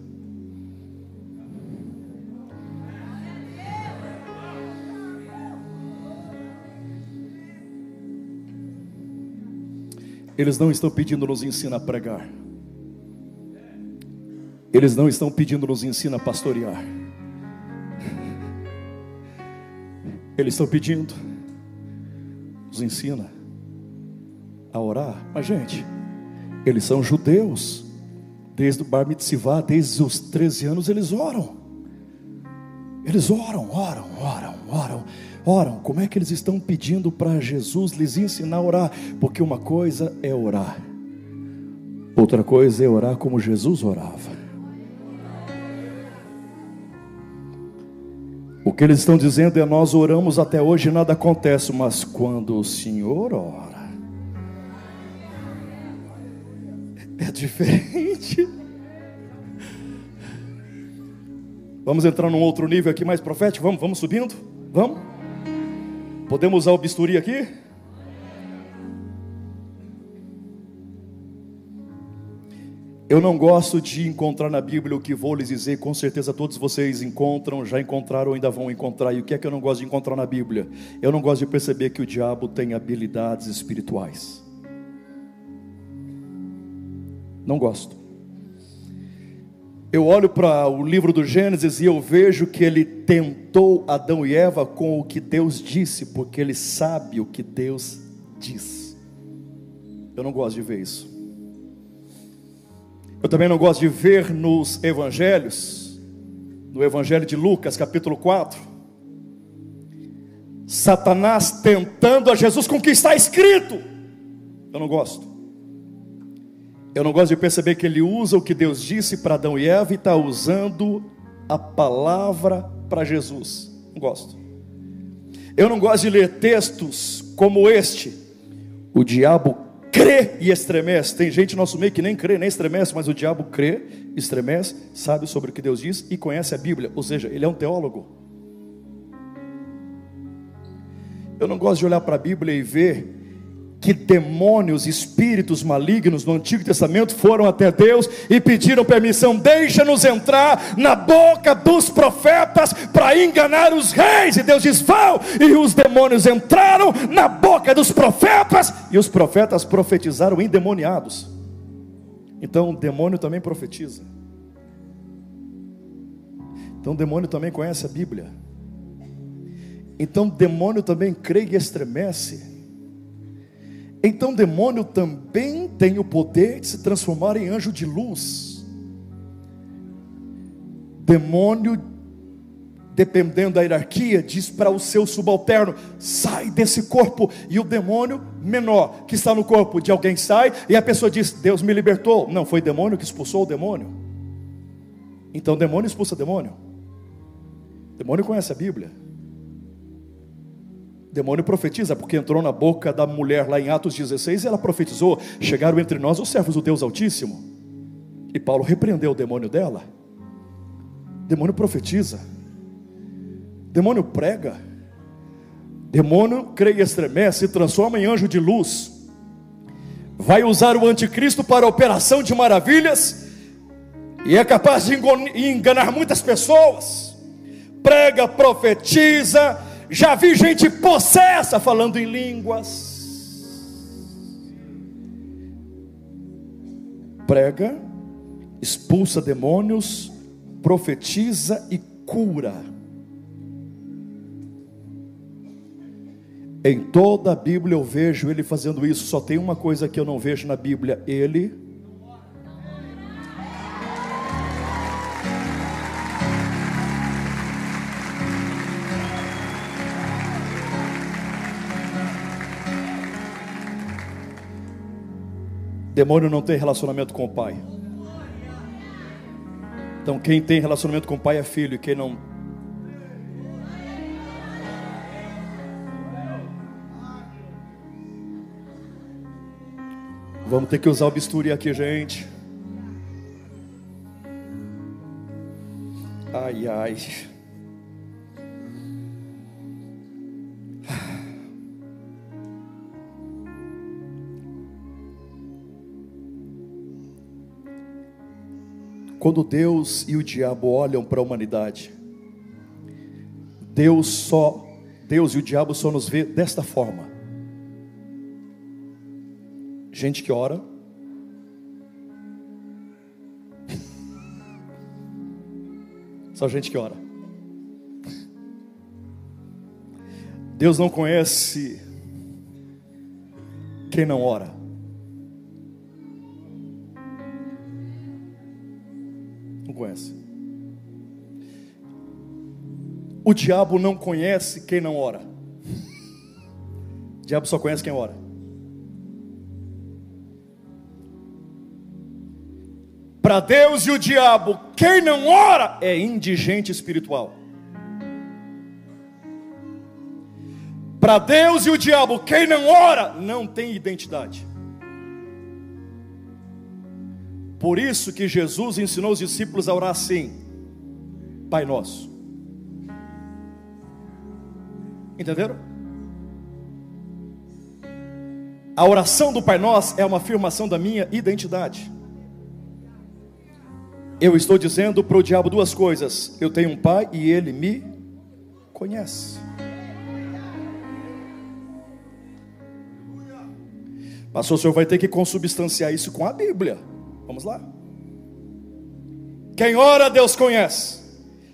Speaker 1: Eles não estão pedindo nos ensina a pregar. Eles não estão pedindo nos ensina a pastorear. Eles estão pedindo nos ensina a orar. Mas gente, Eles são judeus. Desde o Bar Mitzvah, desde os 13 anos, eles oram. Eles oram, oram, oram, oram, oram. Como é que eles estão pedindo para Jesus lhes ensinar a orar? Porque uma coisa é orar, outra coisa é orar como Jesus orava. O que eles estão dizendo é: nós oramos até hoje nada acontece, mas quando o Senhor ora, é diferente. Vamos entrar num outro nível aqui mais profético? Vamos, vamos subindo? Vamos? Podemos usar o bisturi aqui? Eu não gosto de encontrar na Bíblia o que vou lhes dizer, com certeza todos vocês encontram, já encontraram ou ainda vão encontrar. E o que é que eu não gosto de encontrar na Bíblia? Eu não gosto de perceber que o diabo tem habilidades espirituais. Não gosto. Eu olho para o livro do Gênesis e eu vejo que ele tentou Adão e Eva com o que Deus disse, porque ele sabe o que Deus diz. Eu não gosto de ver isso. Eu também não gosto de ver nos evangelhos, no evangelho de Lucas, capítulo 4, Satanás tentando a Jesus com o que está escrito. Eu não gosto. Eu não gosto de perceber que ele usa o que Deus disse para Adão e Eva e está usando a palavra para Jesus. Não gosto. Eu não gosto de ler textos como este. O diabo crê e estremece. Tem gente no nosso meio que nem crê, nem estremece, mas o diabo crê, estremece, sabe sobre o que Deus diz e conhece a Bíblia, ou seja, ele é um teólogo. Eu não gosto de olhar para a Bíblia e ver que demônios, espíritos malignos no Antigo Testamento foram até Deus e pediram permissão, deixa-nos entrar na boca dos profetas para enganar os reis. E Deus diz: vão. E os demônios entraram na boca dos profetas e os profetas profetizaram endemoniados. Então o demônio também profetiza. Então o demônio também conhece a Bíblia. Então o demônio também crê e estremece. Então, demônio também tem o poder de se transformar em anjo de luz. Demônio, dependendo da hierarquia, diz para o seu subalterno: sai desse corpo. E o demônio menor, que está no corpo de alguém, sai. E a pessoa diz: Deus me libertou. Não, foi demônio que expulsou o demônio. Então, demônio expulsa demônio. Demônio conhece a Bíblia demônio profetiza, porque entrou na boca da mulher lá em Atos 16 e ela profetizou: chegaram entre nós os servos do Deus Altíssimo. E Paulo repreendeu o demônio dela. Demônio profetiza, demônio prega, demônio crê e estremece, se transforma em anjo de luz. Vai usar o anticristo para a operação de maravilhas e é capaz de enganar muitas pessoas. Prega, profetiza, já vi gente possessa falando em línguas. Prega, expulsa demônios, profetiza e cura. Em toda a Bíblia eu vejo ele fazendo isso. Só tem uma coisa que eu não vejo na Bíblia: ele Demônio não tem relacionamento com o pai. Então, quem tem relacionamento com o pai é filho, e quem não. Vamos ter que usar o bisturi aqui, gente. Ai, ai. Quando Deus e o diabo olham para a humanidade, Deus só, Deus e o diabo só nos vê desta forma. Gente que ora, só gente que ora. Deus não conhece quem não ora. Não conhece. O diabo não conhece quem não ora. O diabo só conhece quem ora. Para Deus e o diabo, quem não ora é indigente espiritual. Para Deus e o diabo, quem não ora não tem identidade. Por isso que Jesus ensinou os discípulos a orar assim: Pai Nosso. Entenderam? A oração do Pai Nosso é uma afirmação da minha identidade. Eu estou dizendo para o diabo duas coisas: eu tenho um pai e ele me conhece. Pastor, o senhor vai ter que consubstanciar isso com a Bíblia. Vamos lá. Quem ora, Deus conhece.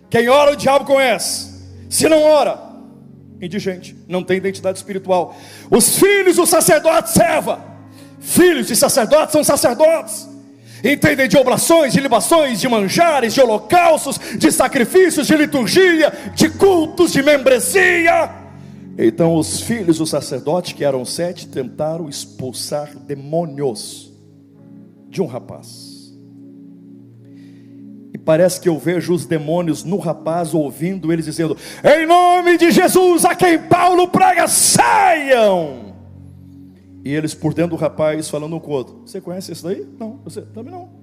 Speaker 1: Quem ora, o diabo conhece. Se não ora, indigente, não tem identidade espiritual. Os filhos do sacerdote serva. Filhos de sacerdotes são sacerdotes. Entendem de oblações, de libações, de manjares, de holocaustos, de sacrifícios, de liturgia, de cultos, de membresia. Então os filhos do sacerdote, que eram sete, tentaram expulsar demônios de um rapaz. E parece que eu vejo os demônios no rapaz ouvindo eles dizendo: Em nome de Jesus, a quem Paulo prega, saiam! E eles por dentro do rapaz falando um com o outro: Você conhece isso daí? Não, você também não.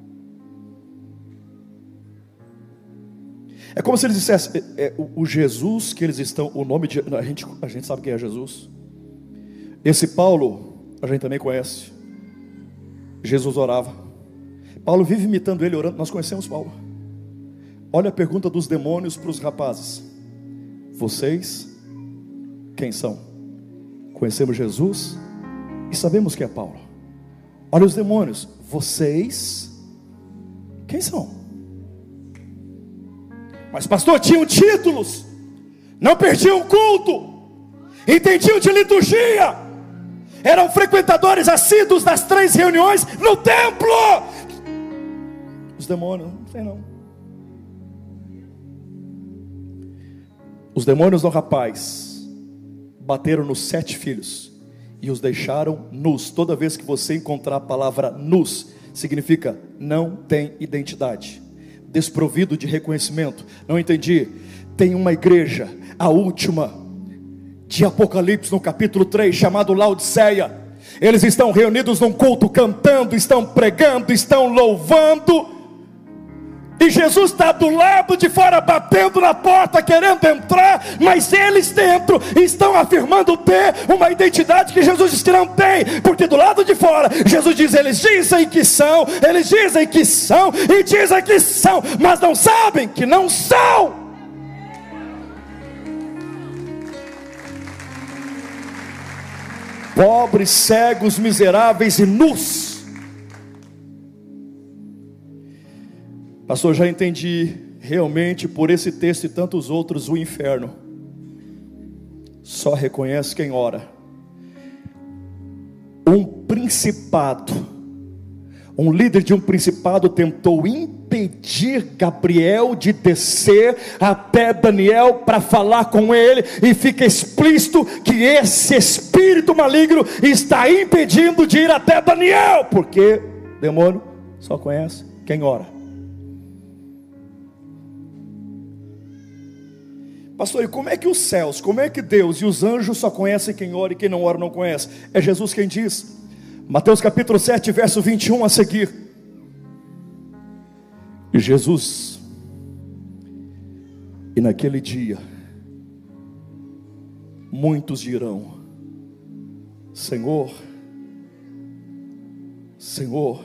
Speaker 1: É como se eles dissessem: é, é, o, o, Jesus que eles estão, o nome de. A gente, a gente sabe quem é Jesus. Esse Paulo, a gente também conhece. Jesus orava. Paulo vive imitando ele orando. Nós conhecemos Paulo. Olha a pergunta dos demônios para os rapazes: Vocês quem são? Conhecemos Jesus e sabemos que é Paulo. Olha os demônios: Vocês quem são? Mas, pastor, tinham títulos, não perdiam culto, entendiam de liturgia eram frequentadores assíduos das três reuniões no templo. Os demônios, não sei não. Os demônios do rapaz bateram nos sete filhos e os deixaram nus. Toda vez que você encontrar a palavra nus, significa não tem identidade, desprovido de reconhecimento. Não entendi. Tem uma igreja, a última de Apocalipse, no capítulo 3, chamado Laodiceia. Eles estão reunidos num culto, cantando, estão pregando, estão louvando. E Jesus está do lado de fora, batendo na porta, querendo entrar, mas eles dentro estão afirmando ter uma identidade que Jesus diz que não tem, porque do lado de fora, Jesus diz: eles dizem que são, eles dizem que são, e dizem que são, mas não sabem que não são. Pobres, cegos, miseráveis e nus. Pastor, já entendi realmente por esse texto e tantos outros o inferno. Só reconhece quem ora. Um principado, um líder de um principado tentou impedir Gabriel de descer até Daniel para falar com ele, e fica explícito que esse espírito maligno está impedindo de ir até Daniel, porque demônio só conhece quem ora. Pastor, e como é que os céus, como é que Deus e os anjos só conhecem quem ora e quem não ora não conhece? É Jesus quem diz. Mateus capítulo 7, verso 21 a seguir. Jesus, e naquele dia, muitos dirão: Senhor, Senhor,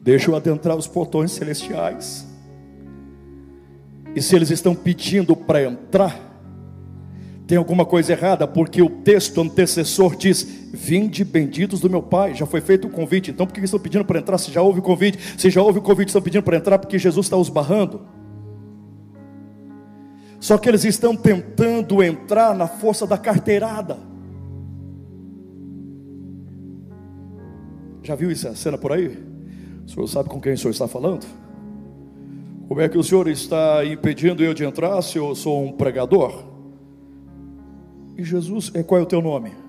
Speaker 1: deixa eu adentrar os portões celestiais. E se eles estão pedindo para entrar, tem alguma coisa errada, porque o texto antecessor diz: Vinde benditos do meu Pai, já foi feito o convite. Então por que estão pedindo para entrar se já houve o convite? Se já houve o convite, estão pedindo para entrar porque Jesus está os barrando. Só que eles estão tentando entrar na força da carteirada. Já viu essa cena por aí? O senhor sabe com quem o senhor está falando? Como é que o senhor está impedindo eu de entrar se eu sou um pregador? E Jesus, é qual é o teu nome?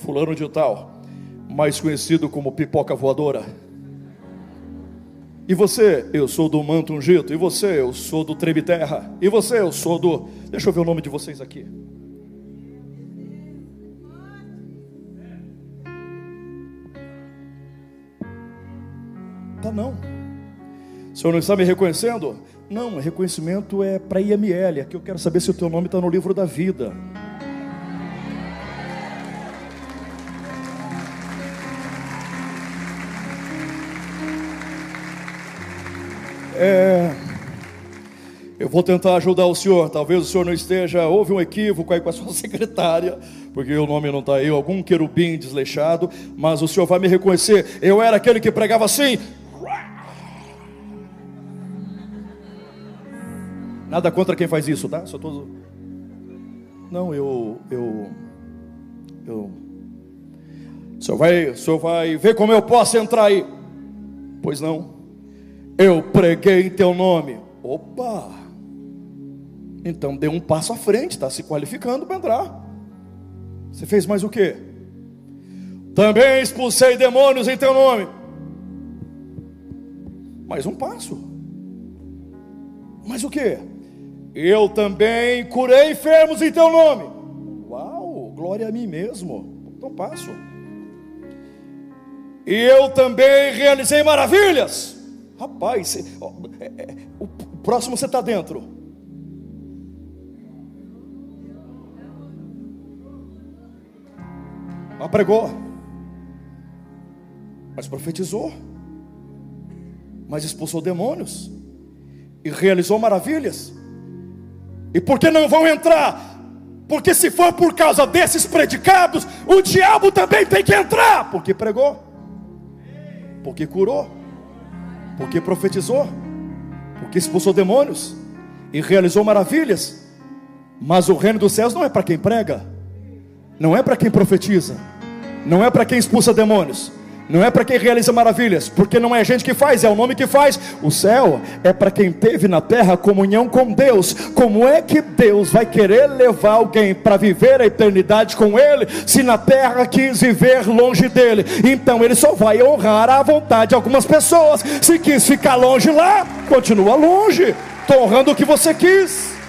Speaker 1: Fulano de tal, mais conhecido como pipoca voadora. E você, eu sou do manto ungido. E você, eu sou do treme terra. E você, eu sou do. Deixa eu ver o nome de vocês aqui. Tá não. O senhor não está me reconhecendo? Não, reconhecimento é para IML. Aqui eu quero saber se o teu nome está no livro da vida. É, eu vou tentar ajudar o senhor. Talvez o senhor não esteja. Houve um equívoco aí com a sua secretária, porque o nome não está aí. Algum querubim desleixado. Mas o senhor vai me reconhecer. Eu era aquele que pregava assim. Nada contra quem faz isso, tá? Só tô... Não, eu, eu, eu. O senhor vai, o senhor vai ver como eu posso entrar aí? Pois não. Eu preguei em teu nome. Opa! Então dê um passo à frente, está se qualificando para entrar. Você fez mais o que? Também expulsei demônios em teu nome. Mais um passo. Mais o que? Eu também curei enfermos em teu nome. Uau, glória a mim mesmo. Então passo. E eu também realizei maravilhas. Rapaz, é, é, o próximo você está dentro. Mas pregou, mas profetizou, mas expulsou demônios e realizou maravilhas. E por que não vão entrar? Porque se for por causa desses predicados, o diabo também tem que entrar, porque pregou, porque curou porque profetizou, porque expulsou demônios e realizou maravilhas. Mas o reino dos céus não é para quem prega, não é para quem profetiza, não é para quem expulsa demônios, não é para quem realiza maravilhas, porque não é a gente que faz, é o nome que faz. O céu é para quem teve na terra comunhão com Deus. Como é que Deus vai querer levar alguém para viver a eternidade com Ele, se na terra quis viver longe dele? Então Ele só vai honrar a vontade de algumas pessoas. Se quis ficar longe lá, continua longe, estou honrando o que você quis.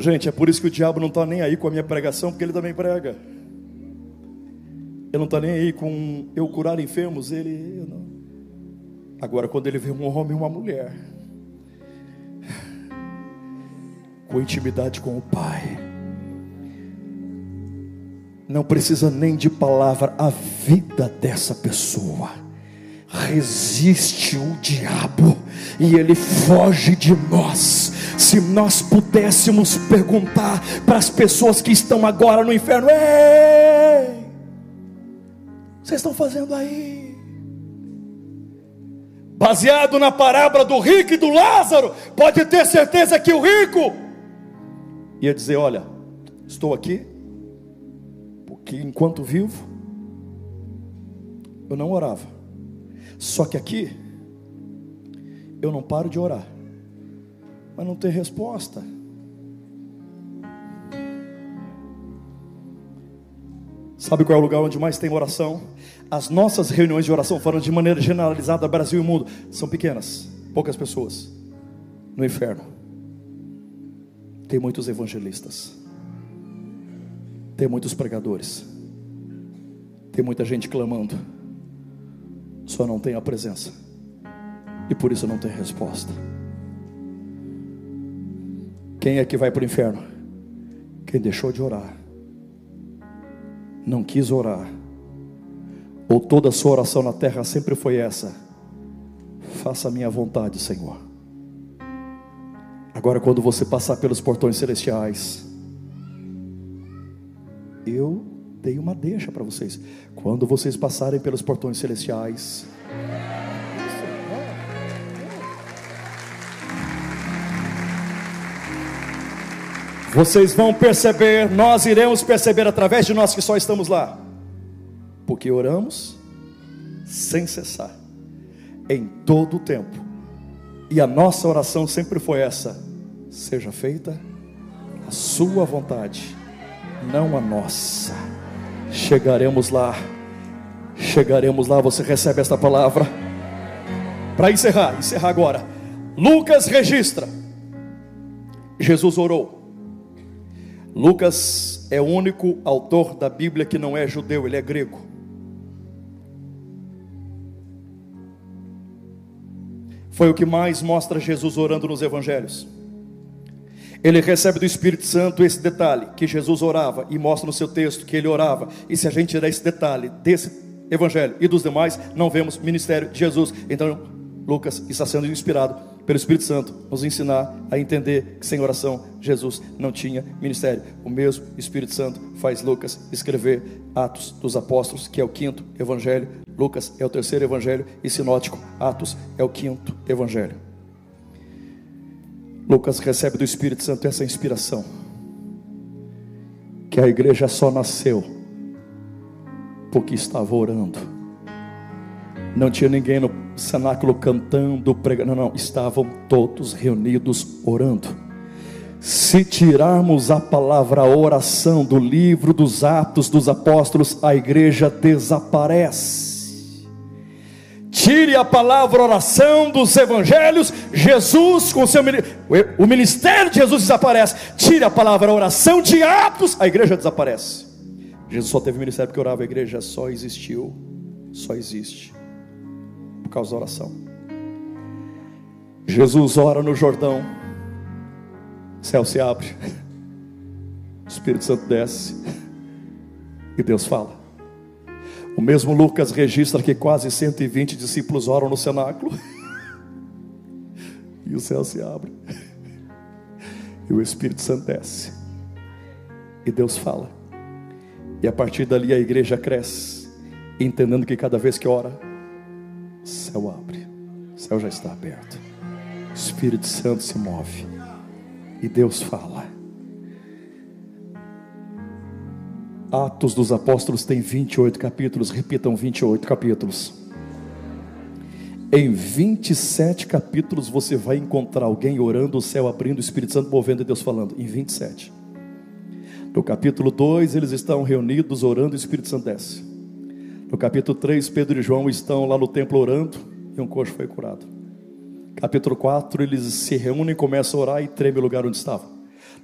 Speaker 1: Gente, é por isso que o diabo não está nem aí com a minha pregação, porque ele também prega. Ele não está nem aí com eu curar enfermos, ele. Não. Agora, quando ele vê um homem e uma mulher, com intimidade com o Pai, não precisa nem de palavra, a vida dessa pessoa resiste o diabo e ele foge de nós. Se nós pudéssemos perguntar para as pessoas que estão agora no inferno: Ei, vocês estão fazendo aí? Baseado na parábola do rico e do Lázaro, pode ter certeza que o rico ia dizer: Olha, estou aqui, porque enquanto vivo, eu não orava só que aqui, eu não paro de orar, mas não tem resposta. Sabe qual é o lugar onde mais tem oração? As nossas reuniões de oração, falando de maneira generalizada, Brasil e mundo, são pequenas, poucas pessoas. No inferno, tem muitos evangelistas, tem muitos pregadores, tem muita gente clamando só não tem a presença, e por isso não tem resposta. Quem é que vai para o inferno? Quem deixou de orar, não quis orar, ou toda a sua oração na terra sempre foi essa: faça a minha vontade, Senhor. Agora, quando você passar pelos portões celestiais, eu dei uma deixa para vocês. Quando vocês passarem pelos portões celestiais, vocês vão perceber, nós iremos perceber através de nós que só estamos lá, porque oramos, sem cessar, em todo o tempo. E a nossa oração sempre foi essa: seja feita a sua vontade, não a nossa. Chegaremos lá, chegaremos lá. Você recebe esta palavra. Para encerrar, encerrar agora. Lucas registra. Jesus orou. Lucas é o único autor da Bíblia que não é judeu, ele é grego. Foi o que mais mostra Jesus orando nos evangelhos. Ele recebe do Espírito Santo esse detalhe, que Jesus orava, e mostra no seu texto que ele orava. E se a gente tirar esse detalhe desse evangelho e dos demais, não vemos ministério de Jesus. Então, Lucas está sendo inspirado pelo Espírito Santo nos ensinar a entender que sem oração Jesus não tinha ministério. O mesmo Espírito Santo faz Lucas escrever Atos dos Apóstolos, que é o quinto evangelho. Lucas é o terceiro evangelho e sinótico. Atos é o quinto evangelho. Lucas recebe do Espírito Santo essa inspiração. Que a igreja só nasceu porque estava orando não tinha ninguém no cenáculo cantando, pregando, não, não, estavam todos reunidos orando. Se tirarmos a palavra oração do livro dos Atos dos Apóstolos, a igreja desaparece. Tire a palavra oração dos evangelhos, Jesus com seu o ministério de Jesus desaparece. Tire a palavra oração de Atos, a igreja desaparece. Jesus só teve ministério porque orava, a igreja só existiu, só existe por causa da oração. Jesus ora no Jordão, o céu se abre, o Espírito Santo desce e Deus fala. O mesmo Lucas registra que quase 120 discípulos oram no cenáculo. E o céu se abre. E o Espírito Santo desce. E Deus fala. E a partir dali a igreja cresce, entendendo que cada vez que ora, céu abre, o céu já está aberto, o Espírito Santo se move e Deus fala. Atos dos Apóstolos tem 28 capítulos, repitam 28 capítulos. Em 27 capítulos você vai encontrar alguém orando, o céu abrindo, o Espírito Santo movendo e Deus falando. Em 27. No capítulo 2, eles estão reunidos orando e o Espírito Santo desce. No capítulo 3, Pedro e João estão lá no templo orando e um coxo foi curado. Capítulo 4, eles se reúnem, começam a orar e treme o lugar onde estavam.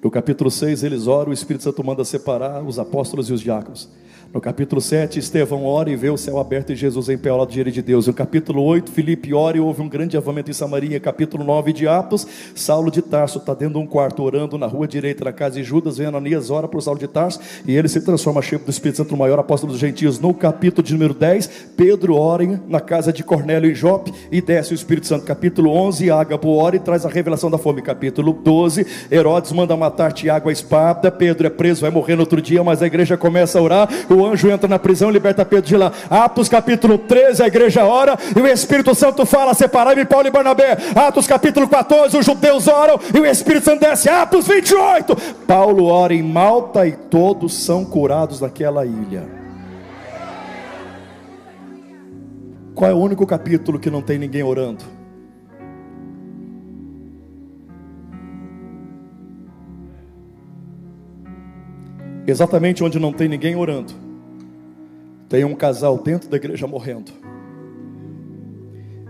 Speaker 1: No capítulo 6, eles oram, o Espírito Santo manda separar os apóstolos e os diáconos. No capítulo 7, Estevão ora e vê o céu aberto e Jesus em pé ao lado direito de Deus. No capítulo 8, Filipe ora e houve um grande avamento em Samaria. Capítulo 9 de Atos, Saulo de Tarso está dentro de um quarto orando na rua direita da casa de Judas. Vem Ananias, ora por Saulo de Tarso e ele se transforma cheio do Espírito Santo, no maior apóstolo dos gentios. No capítulo de número 10, Pedro ora na casa de Cornélio em Jope e desce o Espírito Santo. Capítulo 11, Ágabo ora e traz a revelação da fome. Capítulo 12, Herodes manda matar Tiago a espada. Pedro é preso, vai morrer no outro dia, mas a igreja começa a orar. O anjo entra na prisão e liberta Pedro de lá. Atos capítulo 13, a igreja ora e o Espírito Santo fala: separai-me Paulo e Barnabé. Atos capítulo 14, os judeus oram e o Espírito Santo desce. Atos 28, Paulo ora em Malta e todos são curados naquela ilha. Qual é o único capítulo que não tem ninguém orando? Exatamente onde não tem ninguém orando, tem um casal dentro da igreja morrendo.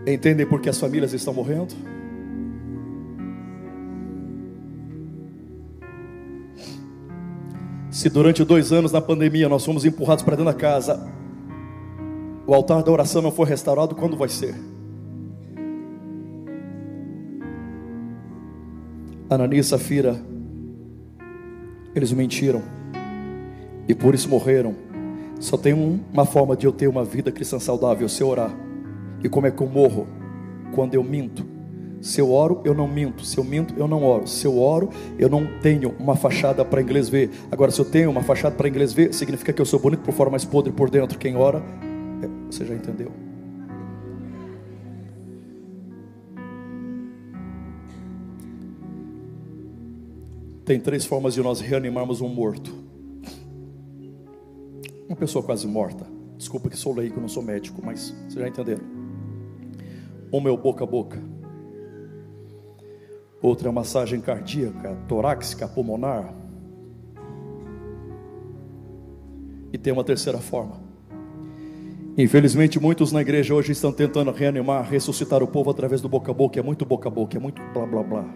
Speaker 1: Entendem por que as famílias estão morrendo? Se durante dois anos na pandemia nós fomos empurrados para dentro da casa, o altar da oração não for restaurado, quando vai ser? Ananias e Safira, eles mentiram e por isso morreram. Só tem uma forma de eu ter uma vida cristã saudável, se eu orar. E como é que eu morro? Quando eu minto. Se eu oro, eu não minto. Se eu minto, eu não oro. Se eu oro, eu não tenho uma fachada para inglês ver. Agora, se eu tenho uma fachada para inglês ver, significa que eu sou bonito por fora, mas podre por dentro. Quem ora, é, você já entendeu. Tem três formas de nós reanimarmos um morto uma pessoa quase morta. Desculpa que sou leigo, não sou médico, mas vocês já entenderam. Uma é o boca a boca. Outra é a massagem cardíaca, torácica, pulmonar. E tem uma terceira forma. Infelizmente, muitos na igreja hoje estão tentando reanimar, ressuscitar o povo através do boca a boca. É muito boca a boca, é muito blá blá blá.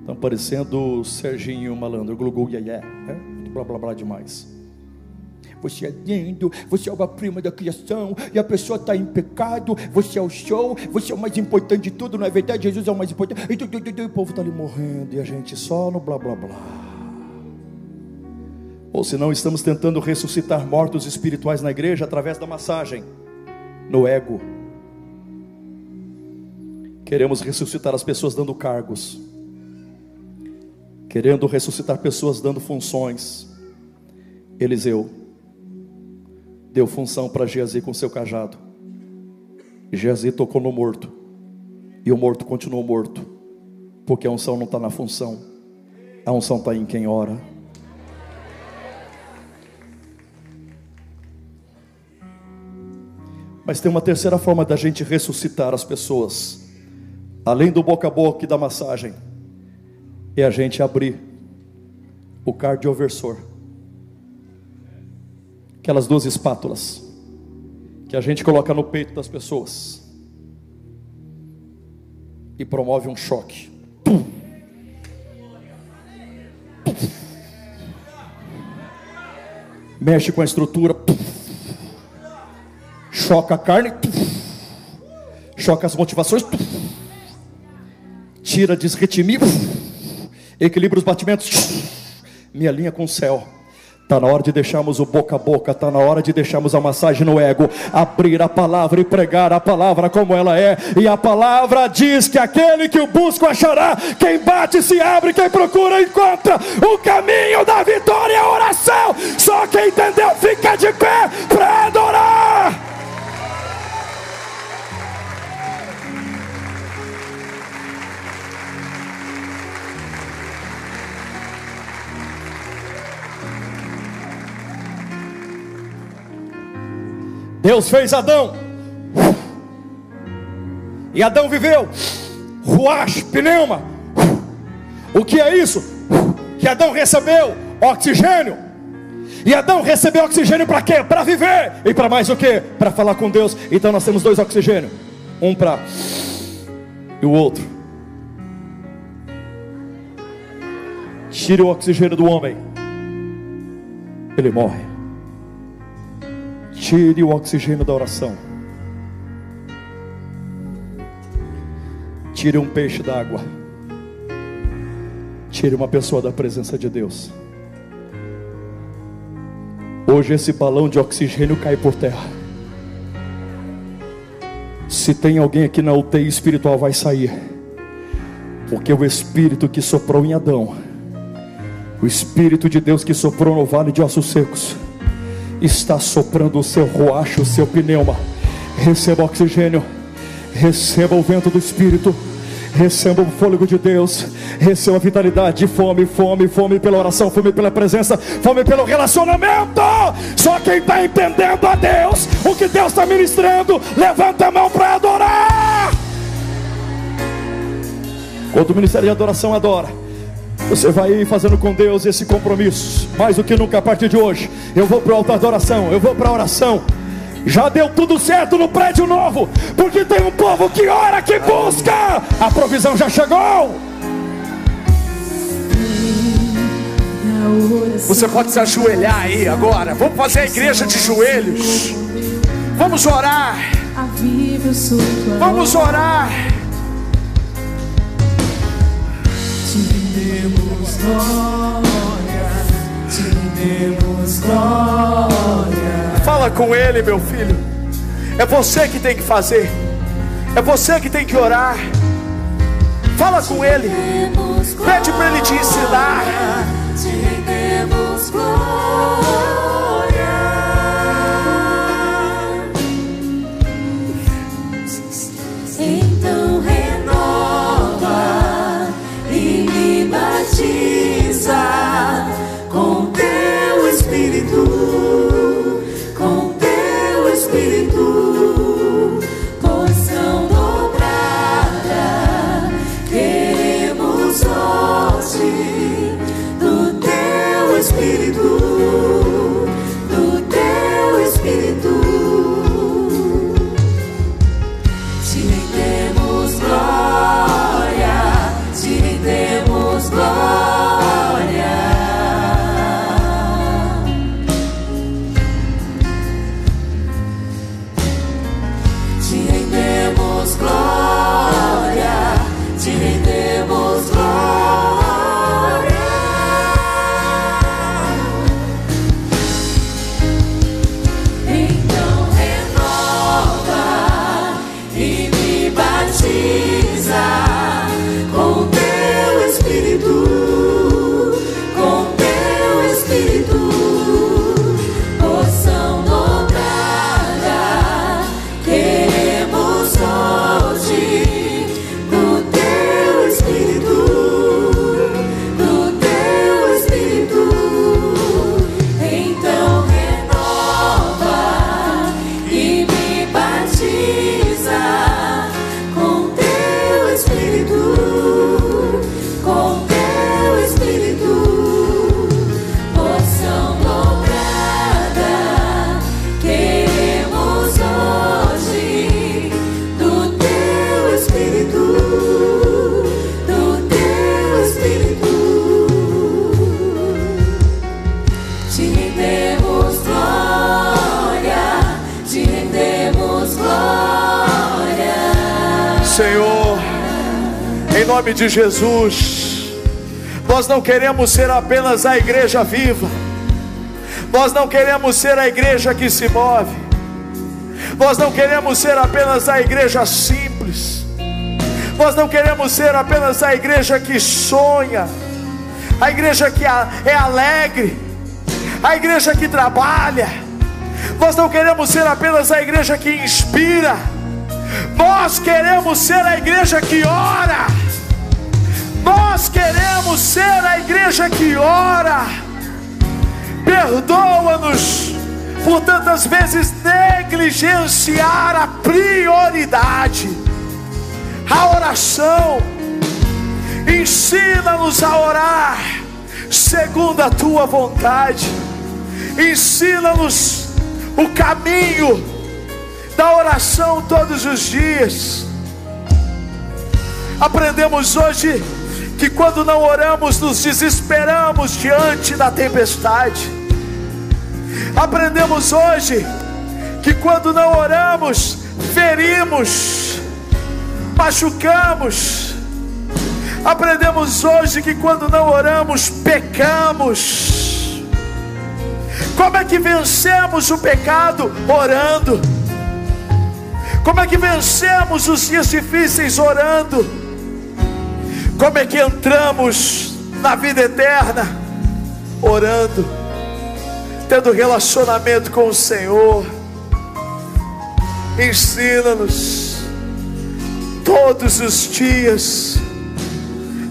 Speaker 1: Estão parecendo Serginho Malandro, glu yeah, yeah, é? blá blá blá demais. Você é lindo, você é obra-prima da criação, e a pessoa está em pecado, você é o show, você é o mais importante de tudo, não é verdade? Jesus é o mais importante, e, e, e, o povo está ali morrendo, e a gente só no blá blá blá. Ou se não, estamos tentando ressuscitar mortos espirituais na igreja através da massagem, no ego. Queremos ressuscitar as pessoas dando cargos, querendo ressuscitar pessoas dando funções. Eliseu deu função para Geazi com seu cajado. Geazi tocou no morto, e o morto continuou morto, porque a unção não está na função, a unção está em quem ora. Mas tem uma terceira forma da gente ressuscitar as pessoas, além do boca a boca e da massagem, é a gente abrir o cardioversor, aquelas duas espátulas que a gente coloca no peito das pessoas e promove um choque. Pum. Mexe com a estrutura. Choca a carne, choca as motivações, tira desritmia, equilibra os batimentos, me alinha com o céu. Está na hora de deixarmos o boca a boca, está na hora de deixarmos a massagem no ego, abrir a palavra e pregar a palavra como ela é. E a palavra diz que aquele que o busca achará, quem bate se abre, quem procura encontra. O caminho da vitória é a oração. Só quem entendeu fica de pé para adorar. Deus fez Adão. E Adão viveu. Ruach, pneuma. O que é isso? Que Adão recebeu oxigênio. E Adão recebeu oxigênio para quê? Para viver. E para mais o quê? Para falar com Deus. Então nós temos dois oxigênios. Um para e o outro. Tire o oxigênio do homem. Ele morre. Tire o oxigênio da oração. Tire um peixe da água. Tire uma pessoa da presença de Deus. Hoje esse balão de oxigênio cai por terra. Se tem alguém aqui na UTI espiritual, vai sair. Porque o Espírito que soprou em Adão, o Espírito de Deus que soprou no vale de ossos secos, está soprando o seu roacho, o seu pneuma. Receba oxigênio, receba o vento do Espírito. Receba o fôlego de Deus, receba a vitalidade, fome, fome, fome pela oração, fome pela presença, fome pelo relacionamento. Só quem está entendendo a Deus, o que Deus está ministrando, levanta a mão para adorar. Quando o ministério de adoração adora, você vai fazendo com Deus esse compromisso, mais do que nunca a partir de hoje. Eu vou para o altar da oração, eu vou para a oração. Já deu tudo certo no prédio novo, porque tem um povo que ora, que busca. A provisão já chegou.
Speaker 2: Você pode se ajoelhar aí agora. Vamos fazer a igreja de joelhos. Vamos orar. Vamos orar. Demos glória, te demos glória. Fala com ele, meu filho. É você que tem que fazer. É você que tem que orar. Fala com ele. Pede para ele te ensinar. Te demos glória.
Speaker 1: Em nome de Jesus. Nós não queremos ser apenas a igreja viva. Nós não queremos ser a igreja que se move. Nós não queremos ser apenas a igreja simples. Nós não queremos ser apenas a igreja que sonha. A igreja que é alegre. A igreja que trabalha. Nós não queremos ser apenas a igreja que inspira. Nós queremos ser a igreja que ora. Nós queremos ser a igreja que ora. Perdoa-nos por tantas vezes negligenciar a prioridade, a oração. Ensina-nos a orar segundo a tua vontade. Ensina-nos o caminho da oração todos os dias. Aprendemos hoje que quando não oramos, nos desesperamos diante da tempestade. Aprendemos hoje que quando não oramos, ferimos, machucamos. Aprendemos hoje que quando não oramos, pecamos. Como é que vencemos o pecado? Orando. Como é que vencemos os dias difíceis? Orando. Como é que entramos na vida eterna? Orando, tendo relacionamento com o Senhor. Ensina-nos todos os dias,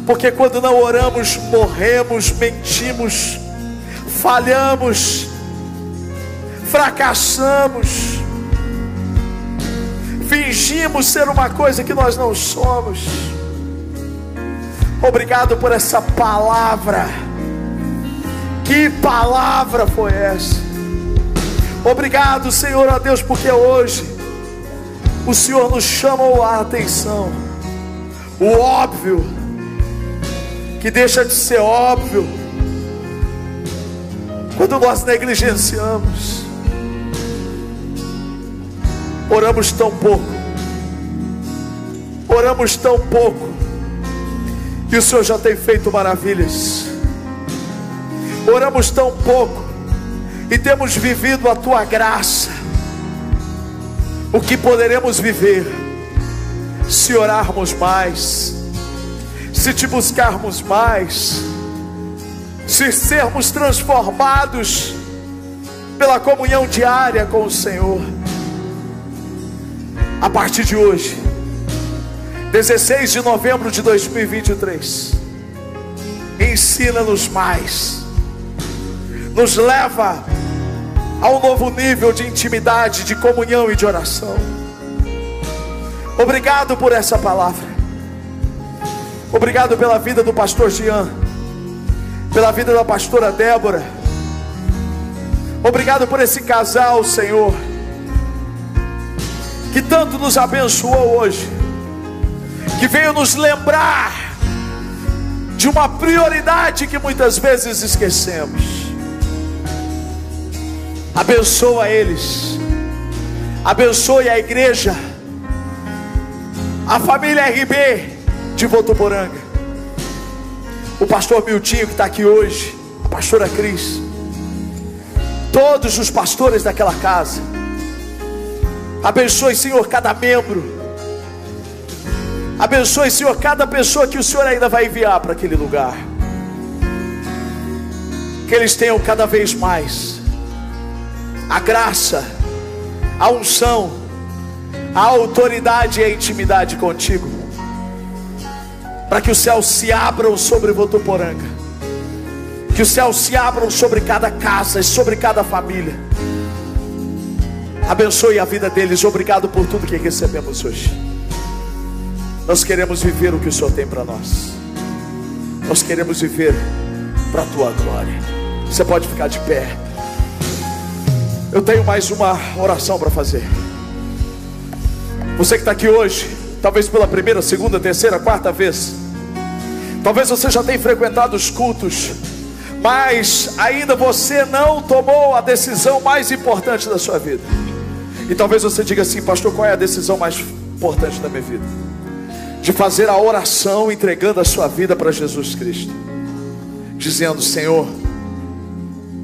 Speaker 1: porque quando não oramos, morremos, mentimos, falhamos, fracassamos, fingimos ser uma coisa que nós não somos. Obrigado por essa palavra. Que palavra foi essa? Obrigado, Senhor, a Deus, porque hoje o Senhor nos chamou a atenção. O óbvio, que deixa de ser óbvio, quando nós negligenciamos, oramos tão pouco, oramos tão pouco, e o Senhor já tem feito maravilhas. Oramos tão pouco e temos vivido a tua graça. O que poderemos viver se orarmos mais, se te buscarmos mais, se sermos transformados pela comunhão diária com o Senhor. A partir de hoje, 16 de novembro de 2023. Ensina-nos mais, nos leva a um novo nível de intimidade, de comunhão e de oração. Obrigado por essa palavra, obrigado pela vida do pastor Jean, pela vida da pastora Débora, obrigado por esse casal, Senhor, que tanto nos abençoou hoje que veio nos lembrar de uma prioridade que muitas vezes esquecemos. Abençoa eles, abençoe a igreja, a família RB de Votuporanga, o pastor Miltinho que está aqui hoje, a pastora Cris, todos os pastores daquela casa. Abençoe, Senhor, cada membro Abençoe, Senhor, cada pessoa que o Senhor ainda vai enviar para aquele lugar. Que eles tenham cada vez mais a graça, a unção, a autoridade e a intimidade contigo. Para que os céus se abram sobre Votuporanga. Que os céus se abram sobre cada casa e sobre cada família. Abençoe a vida deles. Obrigado por tudo que recebemos hoje. Nós queremos viver o que o Senhor tem para nós. Nós queremos viver para a tua glória. Você pode ficar de pé. Eu tenho mais uma oração para fazer. Você que está aqui hoje, talvez pela primeira, segunda, terceira, quarta vez. Talvez você já tenha frequentado os cultos, mas ainda você não tomou a decisão mais importante da sua vida. E talvez você diga assim, pastor, qual é a decisão mais importante da minha vida? De fazer a oração entregando a sua vida para Jesus Cristo, dizendo: Senhor,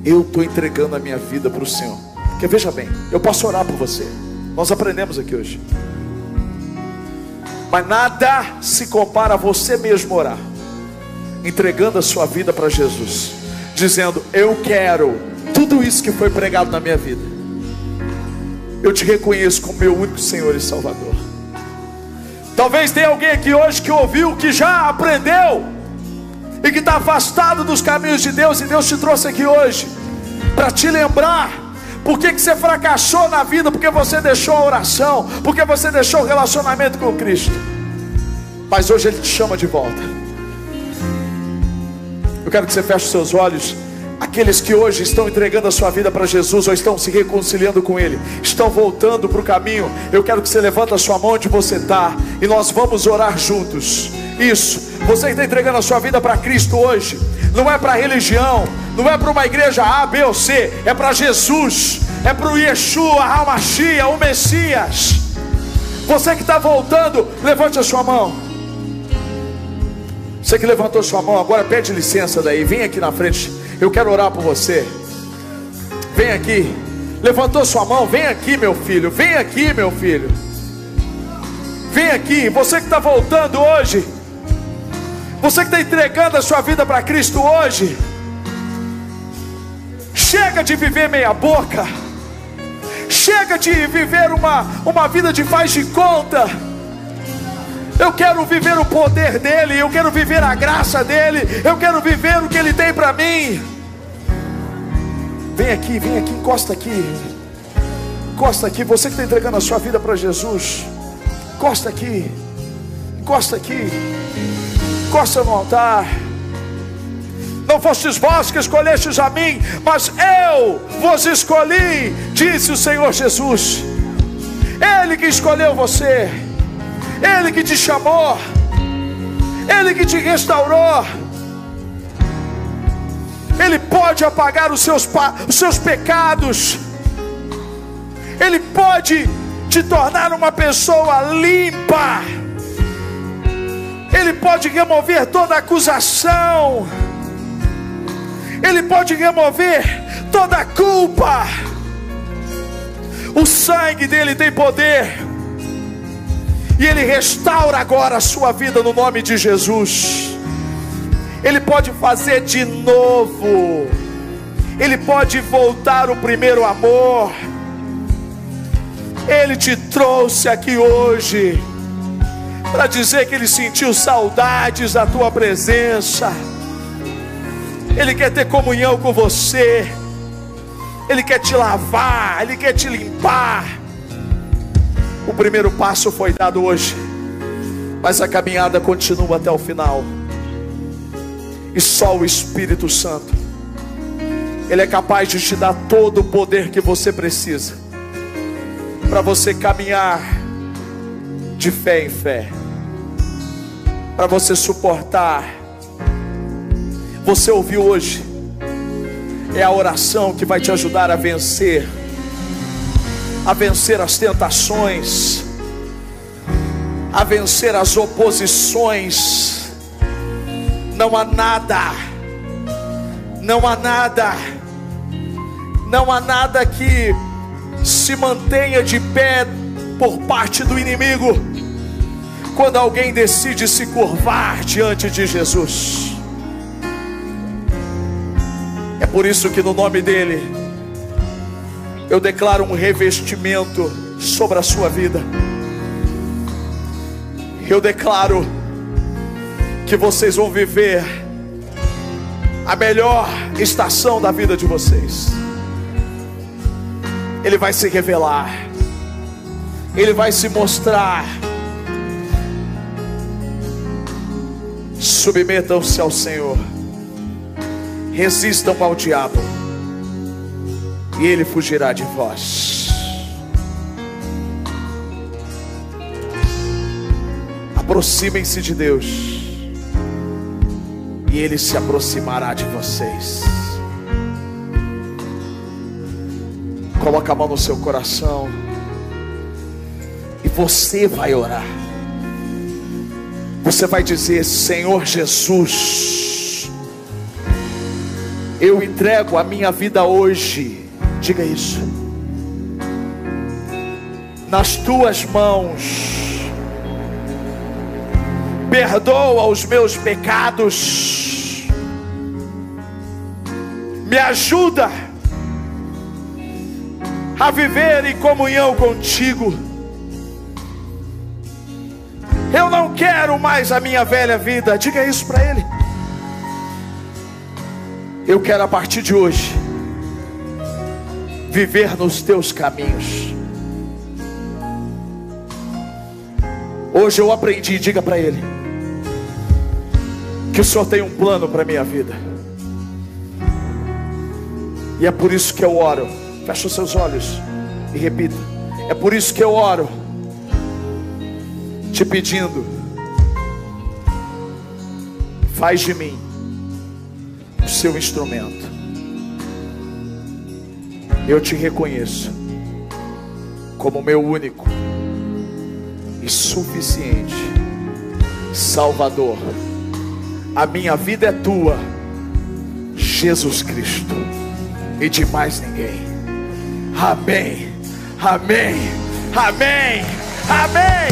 Speaker 1: eu estou entregando a minha vida para o Senhor. Porque veja bem, eu posso orar por você, nós aprendemos aqui hoje, mas nada se compara a você mesmo orar, entregando a sua vida para Jesus, dizendo: Eu quero tudo isso que foi pregado na minha vida, eu te reconheço como meu único Senhor e Salvador. Talvez tenha alguém aqui hoje que ouviu, que já aprendeu e que está afastado dos caminhos de Deus, e Deus te trouxe aqui hoje para te lembrar por que, que você fracassou na vida, porque você deixou a oração, porque você deixou o relacionamento com Cristo. Mas hoje Ele te chama de volta. Eu quero que você feche os seus olhos. Aqueles que hoje estão entregando a sua vida para Jesus ou estão se reconciliando com Ele, estão voltando para o caminho. Eu quero que você levante a sua mão onde você está e nós vamos orar juntos. Isso, você está entregando a sua vida para Cristo hoje, não é para religião, não é para uma igreja A, B ou C, é para Jesus, é para o Yeshua, Hamashia, o Messias. Você que está voltando, levante a sua mão. Você que levantou sua mão, agora pede licença daí, vem aqui na frente. Eu quero orar por você. Vem aqui. Levantou sua mão, vem aqui, meu filho. Vem aqui, meu filho. Vem aqui. Você que está voltando hoje. Você que está entregando a sua vida para Cristo hoje. Chega de viver meia boca. Chega de viver uma, uma vida de faz de conta. Eu quero viver o poder dele, eu quero viver a graça dele, eu quero viver o que ele tem para mim. Vem aqui, vem aqui, encosta aqui. Encosta aqui, você que está entregando a sua vida para Jesus. Encosta aqui, encosta aqui, encosta no altar. Não fostes vós que escolhestes a mim, mas eu vos escolhi, disse o Senhor Jesus. Ele que escolheu você. Ele que te chamou, Ele que te restaurou, Ele pode apagar os seus, os seus pecados, Ele pode te tornar uma pessoa limpa, Ele pode remover toda acusação, Ele pode remover toda culpa. O sangue dele tem poder e Ele restaura agora a sua vida no nome de Jesus. Ele pode fazer de novo, Ele pode voltar o primeiro amor. Ele te trouxe aqui hoje para dizer que Ele sentiu saudades da tua presença. Ele quer ter comunhão com você. Ele quer te lavar, Ele quer te limpar. O primeiro passo foi dado hoje, mas a caminhada continua até o final. E só o Espírito Santo, Ele é capaz de te dar todo o poder que você precisa, para você caminhar de fé em fé, para você suportar. Você ouviu hoje, é a oração que vai te ajudar a vencer a vencer as tentações, a vencer as oposições. Não há nada, não há nada, não há nada que se mantenha de pé por parte do inimigo quando alguém decide se curvar diante de Jesus. É por isso que no nome dele eu declaro um revestimento sobre a sua vida. Eu declaro que vocês vão viver a melhor estação da vida de vocês. Ele vai se revelar, ele vai se mostrar. Submetam-se ao Senhor, resistam ao diabo e ele fugirá de vós. Aproximem-se de Deus, e Ele se aproximará de vocês. Coloca a mão no seu coração, e você vai orar. Você vai dizer: Senhor Jesus, eu entrego a minha vida hoje. Diga isso. Nas tuas mãos. Perdoa os meus pecados. Me ajuda a viver em comunhão contigo. Eu não quero mais a minha velha vida. Diga isso para ele. Eu quero a partir de hoje viver nos teus caminhos. Hoje eu aprendi, diga para ele, que o Senhor tem um plano para minha vida. E é por isso que eu oro Feche os seus olhos e repita. É por isso que eu oro, te pedindo, faz de mim o seu instrumento. Eu te reconheço como meu único e suficiente Salvador. A minha vida é tua, Jesus Cristo, e de mais ninguém. Amém. Amém. Amém. Amém.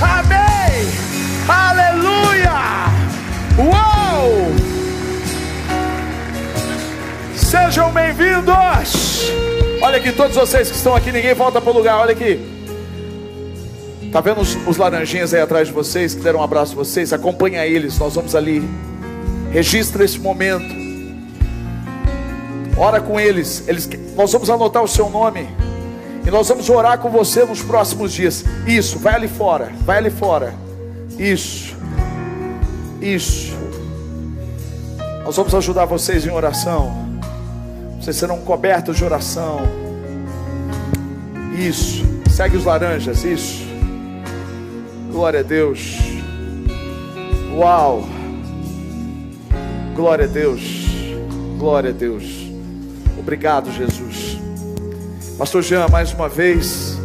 Speaker 1: Amém. Aleluia. Uou! Sejam bem-vindos. Olha aqui, todos vocês que estão aqui, ninguém volta para o lugar. Olha aqui. Tá vendo os, os, laranjinhas aí atrás de vocês que deram um abraço a vocês? Acompanha eles, nós vamos ali. Registra esse momento. Ora com eles. eles. Nós vamos anotar o seu nome. E nós vamos orar com você nos próximos dias. Isso, vai ali fora. Vai ali fora. Isso. Isso. Nós vamos ajudar vocês em oração. Vocês serão cobertos de oração. Isso. Segue os laranjas. Isso. Glória a Deus. Uau. Glória a Deus. Glória a Deus. Obrigado, Jesus. Pastor Jean, mais uma vez,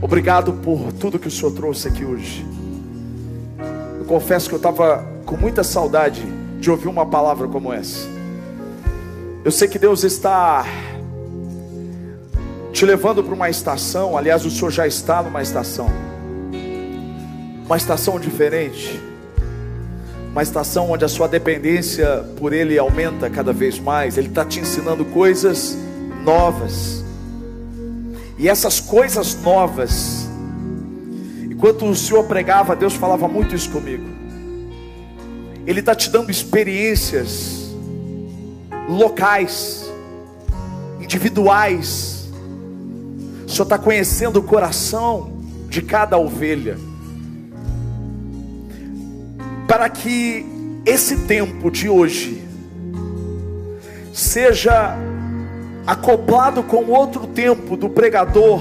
Speaker 1: obrigado por tudo que o Senhor trouxe aqui hoje. Eu confesso que eu estava com muita saudade de ouvir uma palavra como essa. Eu sei que Deus está te levando para uma estação, aliás, o Senhor já está numa estação, uma estação diferente uma estação onde a sua dependência por Ele aumenta cada vez mais. Ele está te ensinando coisas novas. E essas coisas novas, enquanto o Senhor pregava, Deus falava muito isso comigo. Ele está te dando experiências locais, individuais. O Senhor está conhecendo o coração de cada ovelha para que esse tempo de hoje seja acoplado com outro tempo do pregador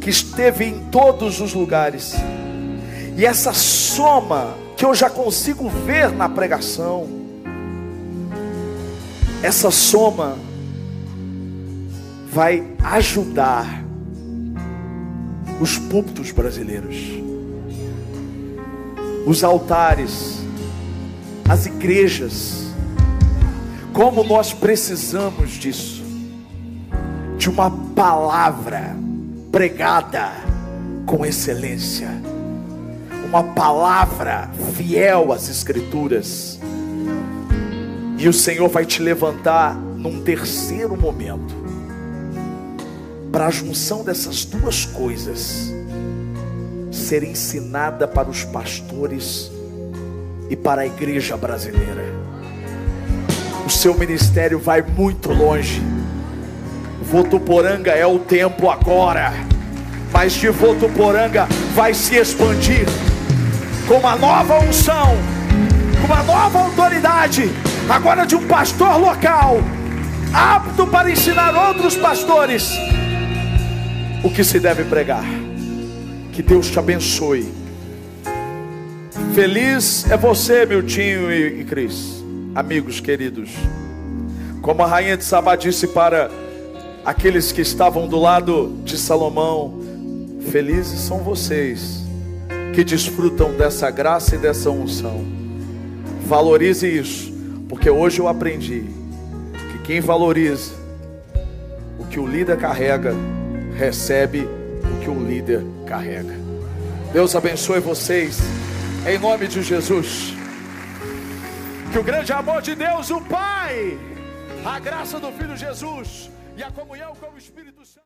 Speaker 1: que esteve em todos os lugares. E essa soma que eu já consigo ver na pregação, essa soma vai ajudar os púlpitos brasileiros os altares, as igrejas. Como nós precisamos disso, de uma palavra pregada com excelência, uma palavra fiel às Escrituras, e o Senhor vai te levantar num terceiro momento, para a junção dessas duas coisas ser ensinada para os pastores e para a igreja brasileira. O seu ministério vai muito longe. Votuporanga é o tempo agora, mas de Votuporanga vai se expandir com uma nova unção, com uma nova autoridade, agora de um pastor local, apto para ensinar outros pastores o que se deve pregar. Que Deus te abençoe. Feliz é você, Miltinho e, e Cris, amigos queridos. Como a rainha de Sabá disse para aqueles que estavam do lado de Salomão: Felizes são vocês, que desfrutam dessa graça e dessa unção. Valorize isso, porque hoje eu aprendi que quem valoriza o que o líder carrega, recebe o que o líder carrega. Deus abençoe vocês, em nome de Jesus. Que o grande amor de Deus, o Pai, a graça do Filho Jesus e a comunhão com o Espírito Santo.